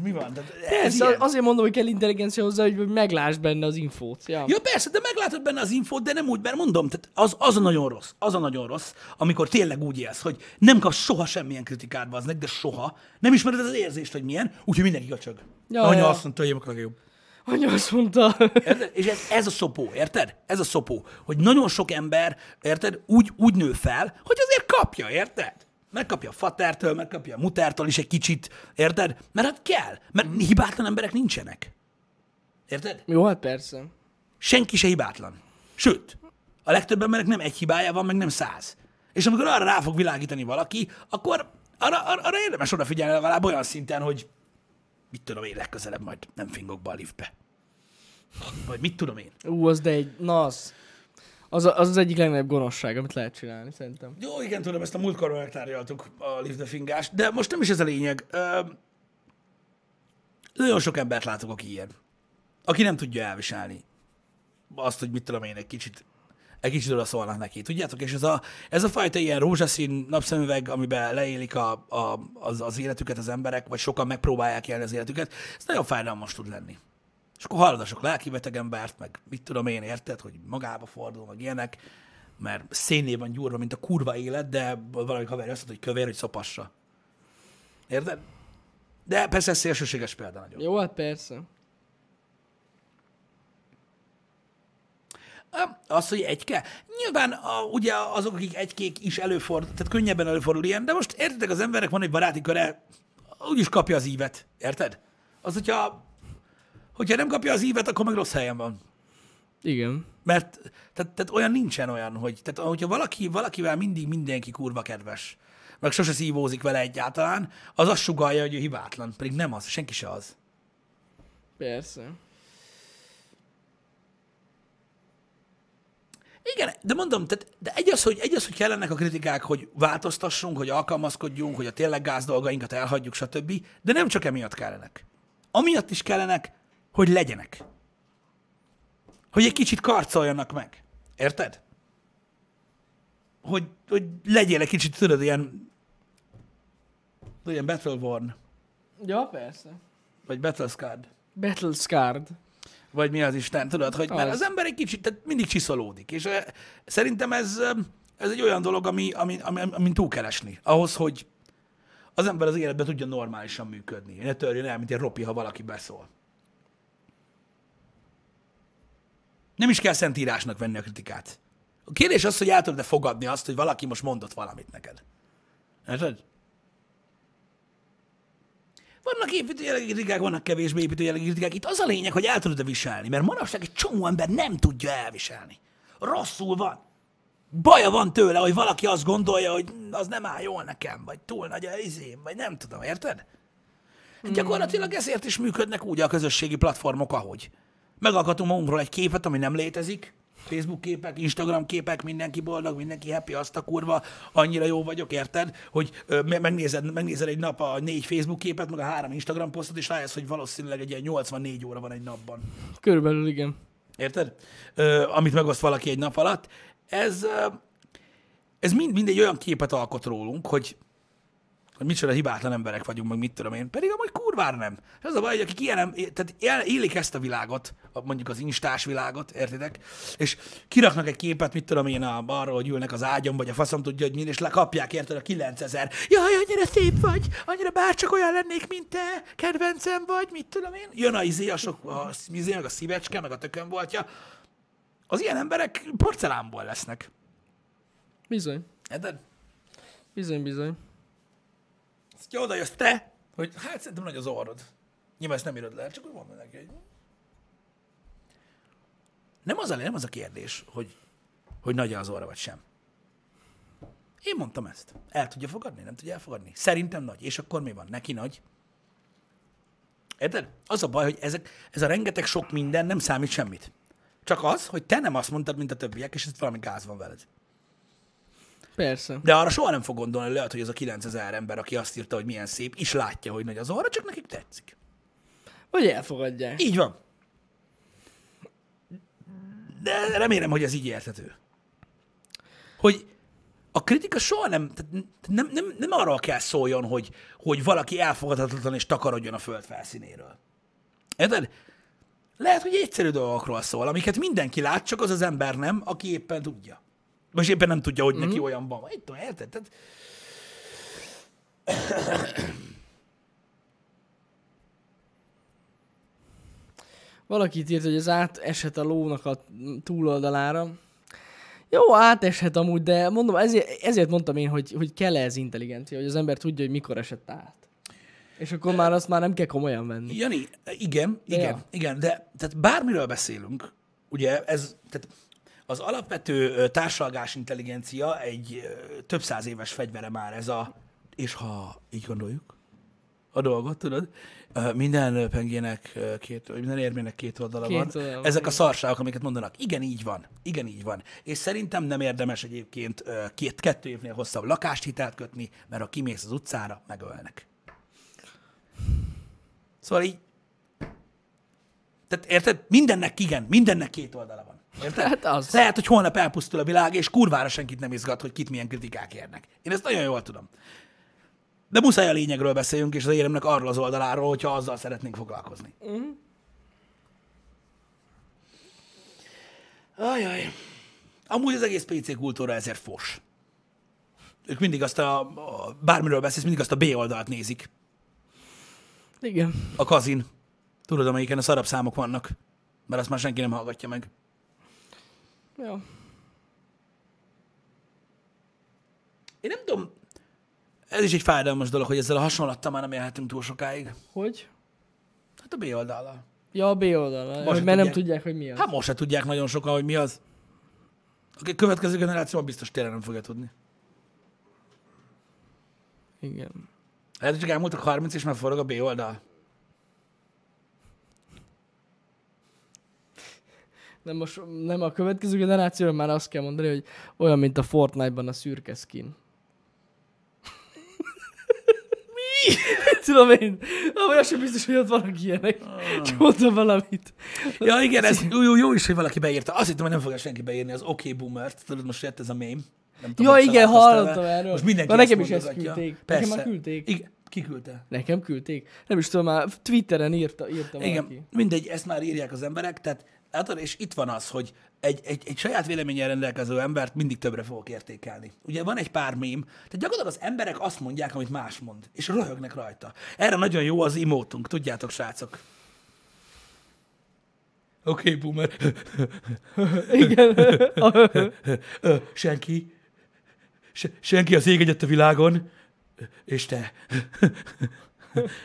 mi van? Ez persze, ilyen. azért mondom, hogy kell intelligencia hozzá, hogy meglásd benne az infót. Ja. ja, persze, de meglátod benne az infót, de nem úgy, mert mondom, tehát az, az a nagyon rossz, az a nagyon rossz, amikor tényleg úgy élsz, hogy nem kapsz soha semmilyen kritikát, baznek, de soha. Nem ismered az érzést, hogy milyen, úgyhogy mindenki gacsag. Ja, Anya ja. azt mondta, hogy én jobb. Anya azt mondta. Érted? És ez, ez a szopó, érted? Ez a szopó, hogy nagyon sok ember, érted, úgy, úgy nő fel, hogy azért kapja, érted? Megkapja a fatertől, megkapja a mutertől is egy kicsit, érted? Mert hát kell, mert hibátlan emberek nincsenek. Érted? Jó, hát persze. Senki se hibátlan. Sőt, a legtöbb embernek nem egy hibája van, meg nem száz. És amikor arra rá fog világítani valaki, akkor arra, arra, arra érdemes odafigyelni legalább olyan szinten, hogy mit tudom én, legközelebb majd nem fingok be a liftbe. Vagy mit tudom én. Ú, az de egy, na az. Az, az az egyik legnagyobb gonoszság, amit lehet csinálni, szerintem. Jó, igen, tudom, ezt a múltkor megtárgyaltuk a liftbe fingást, de most nem is ez a lényeg. Ö, nagyon sok embert látok, aki ilyen. Aki nem tudja elviselni azt, hogy mit tudom én, egy kicsit egy kicsit oda szólnak neki, tudjátok? És ez a, ez a fajta ilyen rózsaszín napszemüveg, amiben leélik a, a, az, az életüket az emberek, vagy sokan megpróbálják élni az életüket, ez nagyon fájdalmas tud lenni. És akkor hallod a sok lelkibeteg embert, meg mit tudom én, érted, hogy magába fordul, meg ilyenek, mert szénné van gyúrva, mint a kurva élet, de valami haver azt mondta, hogy kövér, hogy szopassa. Érted? De persze ez szélsőséges példa nagyon. Jó, hát persze. Az, hogy egyke? Nyilván a, ugye azok, akik egykék is előfordul, tehát könnyebben előfordul ilyen, de most értitek, az emberek van egy baráti köre, úgyis kapja az ívet, érted? Az, hogyha, hogyha nem kapja az ívet, akkor meg rossz helyen van. Igen. Mert tehát, tehát olyan nincsen olyan, hogy tehát, hogyha valaki, valakivel mindig mindenki kurva kedves, meg sose szívózik vele egyáltalán, az azt sugalja, hogy ő hibátlan, pedig nem az, senki se az. Persze. Igen, de mondom, tehát, de egy az, hogy, egy az, hogy kellenek a kritikák, hogy változtassunk, hogy alkalmazkodjunk, hogy a tényleg gáz dolgainkat elhagyjuk, stb. De nem csak emiatt kellenek. Amiatt is kellenek, hogy legyenek. Hogy egy kicsit karcoljanak meg. Érted? Hogy, hogy legyél egy kicsit, tudod, ilyen ilyen Battleborn, Ja, persze. vagy Battlescard, Battle Scarred. Vagy mi az Isten, tudod, hogy mert Az. az ember egy kicsit, tehát mindig csiszolódik, és szerintem ez, ez egy olyan dolog, ami, ami, ami, amin túl kell esni, ahhoz, hogy az ember az életben tudja normálisan működni. Ne törjön el, mint egy ropi, ha valaki beszól. Nem is kell szentírásnak venni a kritikát. A kérdés az, hogy el tudod-e fogadni azt, hogy valaki most mondott valamit neked. Érted? Vannak építőjelegi kritikák, vannak kevésbé építőjelegi kritikák. Itt az a lényeg, hogy el tudod-e viselni, mert manapság egy csomó ember nem tudja elviselni. Rosszul van. Baja van tőle, hogy valaki azt gondolja, hogy az nem áll jól nekem, vagy túl nagy a izém, vagy nem tudom, érted? Gyakorlatilag ezért is működnek úgy a közösségi platformok, ahogy. Megalkatunk magunkról egy képet, ami nem létezik, Facebook képek, Instagram képek, mindenki boldog, mindenki happy, azt a kurva, annyira jó vagyok, érted? Hogy megnézed, megnézed egy nap a négy Facebook képet, meg a három Instagram posztot, és rájössz, hogy valószínűleg egy ilyen 84 óra van egy napban. Körülbelül igen. Érted? Ö, amit megoszt valaki egy nap alatt. Ez, ez mind, mind egy olyan képet alkot rólunk, hogy hogy micsoda hibátlan emberek vagyunk, meg mit tudom én. Pedig amúgy kurvára nem. És az a baj, hogy akik ilyen, tehát él- élik ezt a világot, mondjuk az instás világot, értitek? És kiraknak egy képet, mit tudom én, a, arról, hogy ülnek az ágyon, vagy a faszom tudja, hogy min, és lekapják érted a 9000. Jaj, annyira szép vagy, annyira bárcsak olyan lennék, mint te, kedvencem vagy, mit tudom én. Jön a izé, a sok, a, izé, meg a szívecske, meg a tökönboltja. Az ilyen emberek porcelánból lesznek. Bizony. Érted? Bizony, bizony. Azt oda jössz te, hogy hát szerintem nagy az orrod. Nyilván ezt nem írod le, csak úgy mondom neki, hogy... Nem az a, nem az a kérdés, hogy, hogy nagy az orra vagy sem. Én mondtam ezt. El tudja fogadni? Nem tudja elfogadni? Szerintem nagy. És akkor mi van? Neki nagy? Érted? Az a baj, hogy ezek, ez a rengeteg sok minden nem számít semmit. Csak az, hogy te nem azt mondtad, mint a többiek, és ez valami gáz van veled. Persze. De arra soha nem fog gondolni, hogy lehet, hogy ez a 9000 ember, aki azt írta, hogy milyen szép, is látja, hogy nagy az orra, csak nekik tetszik. Vagy elfogadják. Így van. De remélem, hogy ez így érthető. Hogy a kritika soha nem, nem, nem, nem arról kell szóljon, hogy, hogy valaki elfogadhatatlan és takarodjon a föld felszínéről. Érted? Lehet, hogy egyszerű dolgokról szól, amiket mindenki lát, csak az az ember nem, aki éppen tudja. Most éppen nem tudja, hogy mm-hmm. neki olyan van. Itt tudom, érted? Tehát, Valakit írt, hogy az áteshet a lónak a túloldalára. Jó, áteshet amúgy, de mondom, ezért, ezért mondtam én, hogy, hogy kell ez intelligencia, hogy az ember tudja, hogy mikor esett át. És akkor már azt már nem kell komolyan venni. Jani, igen, igen, ja. igen, de tehát bármiről beszélünk, ugye ez, tehát az alapvető társalgás intelligencia egy több száz éves fegyvere már ez a, és ha így gondoljuk, a dolgot, tudod, minden pengének két, minden érmének két oldala Két van. oldala van, Ezek a igen. szarságok, amiket mondanak. Igen, így van. Igen, így van. És szerintem nem érdemes egyébként két, kettő évnél hosszabb lakást kötni, mert ha kimész az utcára, megölnek. Szóval így Tehát érted? Mindennek igen, mindennek két oldala van. Érted? Hát az. Lehet, hogy holnap elpusztul a világ, és kurvára senkit nem izgat, hogy kit milyen kritikák érnek. Én ezt nagyon jól tudom. De muszáj a lényegről beszéljünk, és az éremnek arról az oldaláról, hogyha azzal szeretnénk foglalkozni. Uh-huh. Ajaj. Amúgy az egész PC kultúra ezért fos. Ők mindig azt a, a bármiről beszélsz, mindig azt a B oldalt nézik. Igen. A kazin. Tudod, amelyiken a szarabb számok vannak. Mert azt már senki nem hallgatja meg. Jó. Én nem tudom, ez is egy fájdalmas dolog, hogy ezzel a hasonlattal már nem élhetünk túl sokáig. Hogy? Hát a B oldallal. Ja, a B oldal, Most mert nem tudják. hogy mi az. Hát most se tudják nagyon sokan, hogy mi az. A következő generáció biztos tényleg nem fogja tudni. Igen. Lehet, hogy csak elmúltak 30 és már forog a B oldal. Nem, most, nem a következő generációra már azt kell mondani, hogy olyan, mint a Fortnite-ban a szürke skin. Mi? Tudom én. Amúgy sem biztos, hogy ott vannak ilyenek. Csak mondtam valamit. Ja, igen, ez jó, jó, is, hogy valaki beírta. Azt hittem, hogy nem fogja senki beírni az OK Boomert. Tudod, most jött ez a meme. Nem tudom, Ja, igen, hallottam erről. Most mindenki Na, nekem is ezt küldték. Persze. Nekem már küldték. Igen, ki küldte? Nekem küldték. Nem is tudom, már Twitteren írta, írta Igen, valaki. mindegy, ezt már írják az emberek, tehát látod, és itt van az, hogy egy, egy, egy saját véleménnyel rendelkező embert mindig többre fogok értékelni. Ugye van egy pár mém, tehát gyakorlatilag az emberek azt mondják, amit más mond, és röhögnek rajta. Erre nagyon jó az imótunk, tudjátok, srácok. Oké, okay, boomer. Igen. Senki. Se, senki az ég egyet a világon. És te.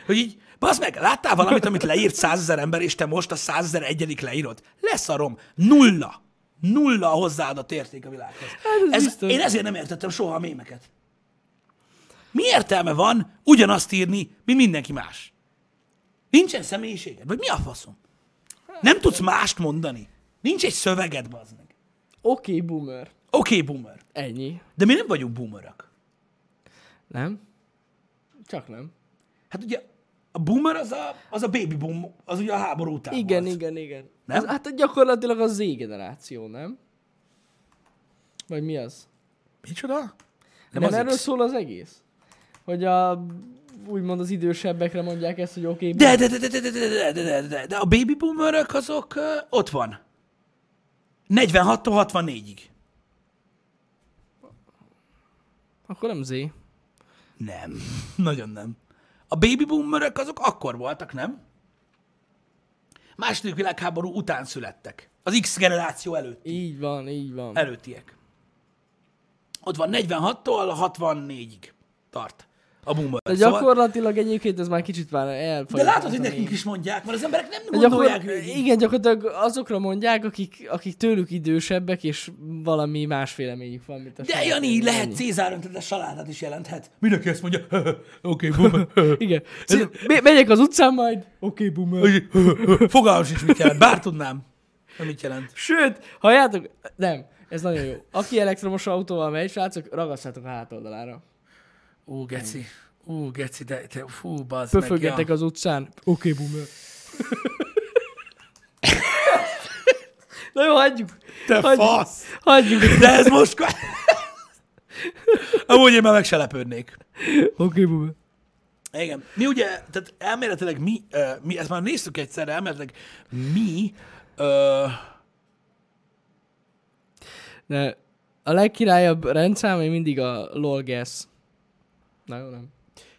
hogy így, bazd meg, láttál valamit, amit leírt százezer ember, és te most a százezer egyedik leírod? Leszarom. Nulla. Nulla a hozzáadott érték a világhoz. ez Ez, biztos. én ezért nem értettem soha a mémeket. Mi értelme van ugyanazt írni, mint mindenki más? Nincsen személyiséged? Vagy mi a faszom? Nem tudsz mást mondani? Nincs egy szöveged, bazd meg. Oké, okay, boomer. Oké, okay, boomer. Ennyi. De mi nem vagyunk boomerök. Nem? Csak nem. Hát ugye a boomer az a, az a baby boom, az ugye a háború után Igen, volt. igen, igen. Nem? Az, hát gyakorlatilag a Z generáció, nem? Vagy mi az? Micsoda? Nem, Nem, nem az erről X. szól az egész? Hogy a úgymond az idősebbekre mondják ezt, hogy oké, okay, De, de, de, de, de, de, de, de, de, de, de a baby boomerök azok uh, ott van. 46-tól 64-ig. akkor nem Z. Nem. Nagyon nem. A baby boomerök azok akkor voltak, nem? Második világháború után születtek. Az X generáció előtt. Így van, így van. Előttiek. Ott van 46-tól 64-ig tart a boomer. De gyakorlatilag egyébként ez már kicsit már elfogy. de látod, hogy nekünk is mondják, mert az emberek nem gondolják, gyakor... hogy... Igen, gyakorlatilag azokra mondják, akik, akik tőlük idősebbek, és valami más véleményük van, mint a De Jani, lehet Cézár öntetes salátát is jelenthet. Mindenki ezt mondja, oké, okay, boomer. Igen. Megyek az utcán majd, oké, okay, boomer. Fogalmam sincs, mit jelent. Bár tudnám, hogy mit jelent. Sőt, halljátok, nem, ez nagyon jó. Aki elektromos autóval megy, srácok, ragasztjátok a hátoldalára. Ú, geci. Ú, geci, de, de fú, bazd meg. Pöföggetek Ja. az utcán, oké, okay, boomer. Na jó, hagyjuk. Te hagyjuk. fasz! Hagyjuk. De ez most... Amúgy én már meg se lepődnék. Oké, okay, boomer. Igen. Mi ugye, tehát elméletileg mi, uh, mi ezt már néztük egyszer, elméletileg mi uh, De a legkirályabb rendszám még mindig a lol gas. Na jó, nem.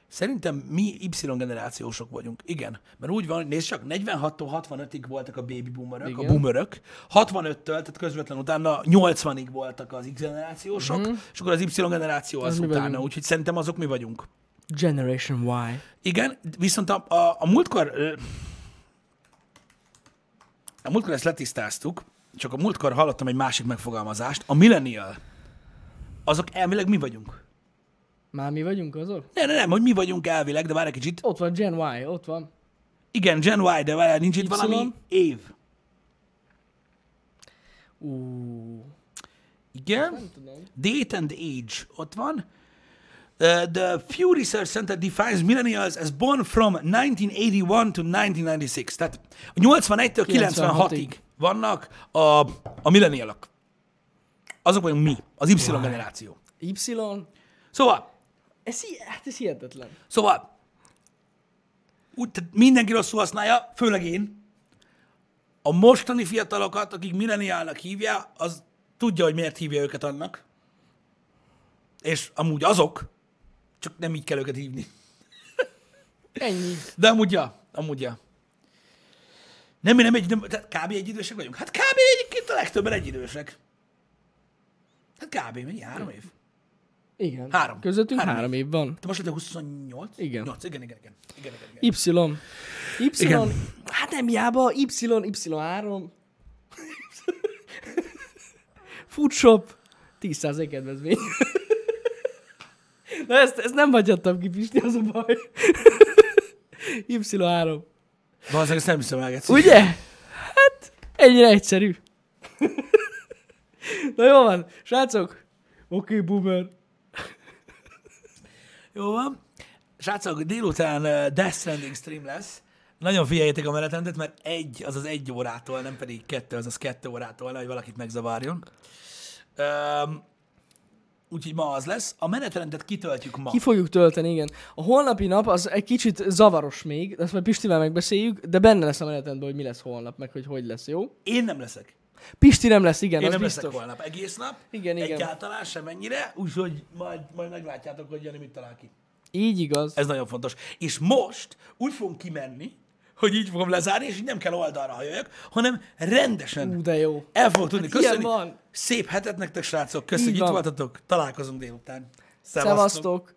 Szerintem mi Y generációsok vagyunk. Igen. Mert úgy van, nézd csak, 46-tól 65-ig voltak a baby boomerök, Igen. a boomerök. 65-től, tehát közvetlen utána 80-ig voltak az X generációsok, Mhm. és akkor az Y generáció az, Az utána. Úgyhogy szerintem azok mi vagyunk. Generation Y. Igen, viszont a, a, a múltkor a múltkor ezt letisztáztuk, csak a múltkor hallottam egy másik megfogalmazást. A millennial, azok elvileg mi vagyunk. Már mi vagyunk azok? Nem, nem, nem, hogy mi vagyunk elvileg, de várj egy kicsit. Ott van Gen Y, ott van. Igen, Gen Y, de várj, nincs itt Y? valami év. Ú, Igen. Date and age ott van. Uh, the Pew Research Center defines millennials as born from 1981 to 1996. Tehát 81-től 96-ig vannak a, a millennialok. Azok vagyunk mi, az Y generáció. Y? Szóval, Ez, hát ez hihetetlen. Szóval, úgy, tehát mindenki rosszul használja, főleg én. A mostani fiatalokat, akik milleniálnak hívja, az tudja, hogy miért hívja őket annak. És amúgy azok, csak nem így kell őket hívni. Ennyi. De amúgy ja, amúgy ja. Nem, mi nem egy, nem, tehát kb. egyidősek vagyunk? Hát kb. egyébként a legtöbben egyidősek. Hát kb. mennyi? Három év? Igen. Három. Közöttünk Három három, év van. Te most lettél 28? Igen. 8, igen, igen, igen. igen, igen, igen. Y. Y. Igen. Hát nem hiába. Y, Y3. Foodshop. 10% kedvezmény. Na ezt, ezt nem hagyhattam ki, Pisti, az a baj. Y3. Valószínűleg ezt nem hiszem el, Geci. Ugye? Hát, ennyire egyszerű. Na jó van, srácok. Oké, okay, boomer. Jó van. Srácok, délután uh, Death Stranding stream lesz. Nagyon figyeljétek a menetrendet, mert egy, az az egy órától, nem pedig kettő, az az kettő órától, hogy valakit megzavarjon. Um, úgyhogy ma az lesz. A menetrendet kitöltjük ma. Ki fogjuk tölteni, igen. A holnapi nap az egy kicsit zavaros még, de ezt majd Pistivel megbeszéljük, de benne lesz a menetrendben, hogy mi lesz holnap, meg hogy hogy lesz, jó? Én nem leszek. Pisti nem lesz, igen, Én az nem biztos. leszek holnap egész nap. Igen, igen. Egyáltalán semennyire, úgyhogy majd, majd meglátjátok, hogy Jani mit talál ki. Így igaz. Ez nagyon fontos. És most úgy fogunk kimenni, hogy így fogom lezárni, és így nem kell oldalra hajoljak, hanem rendesen Ú, de jó. el fogok tudni Hát köszönni. van. Szép hetet nektek, srácok. Köszönjük, hogy itt voltatok. Találkozunk délután. Szevasztok.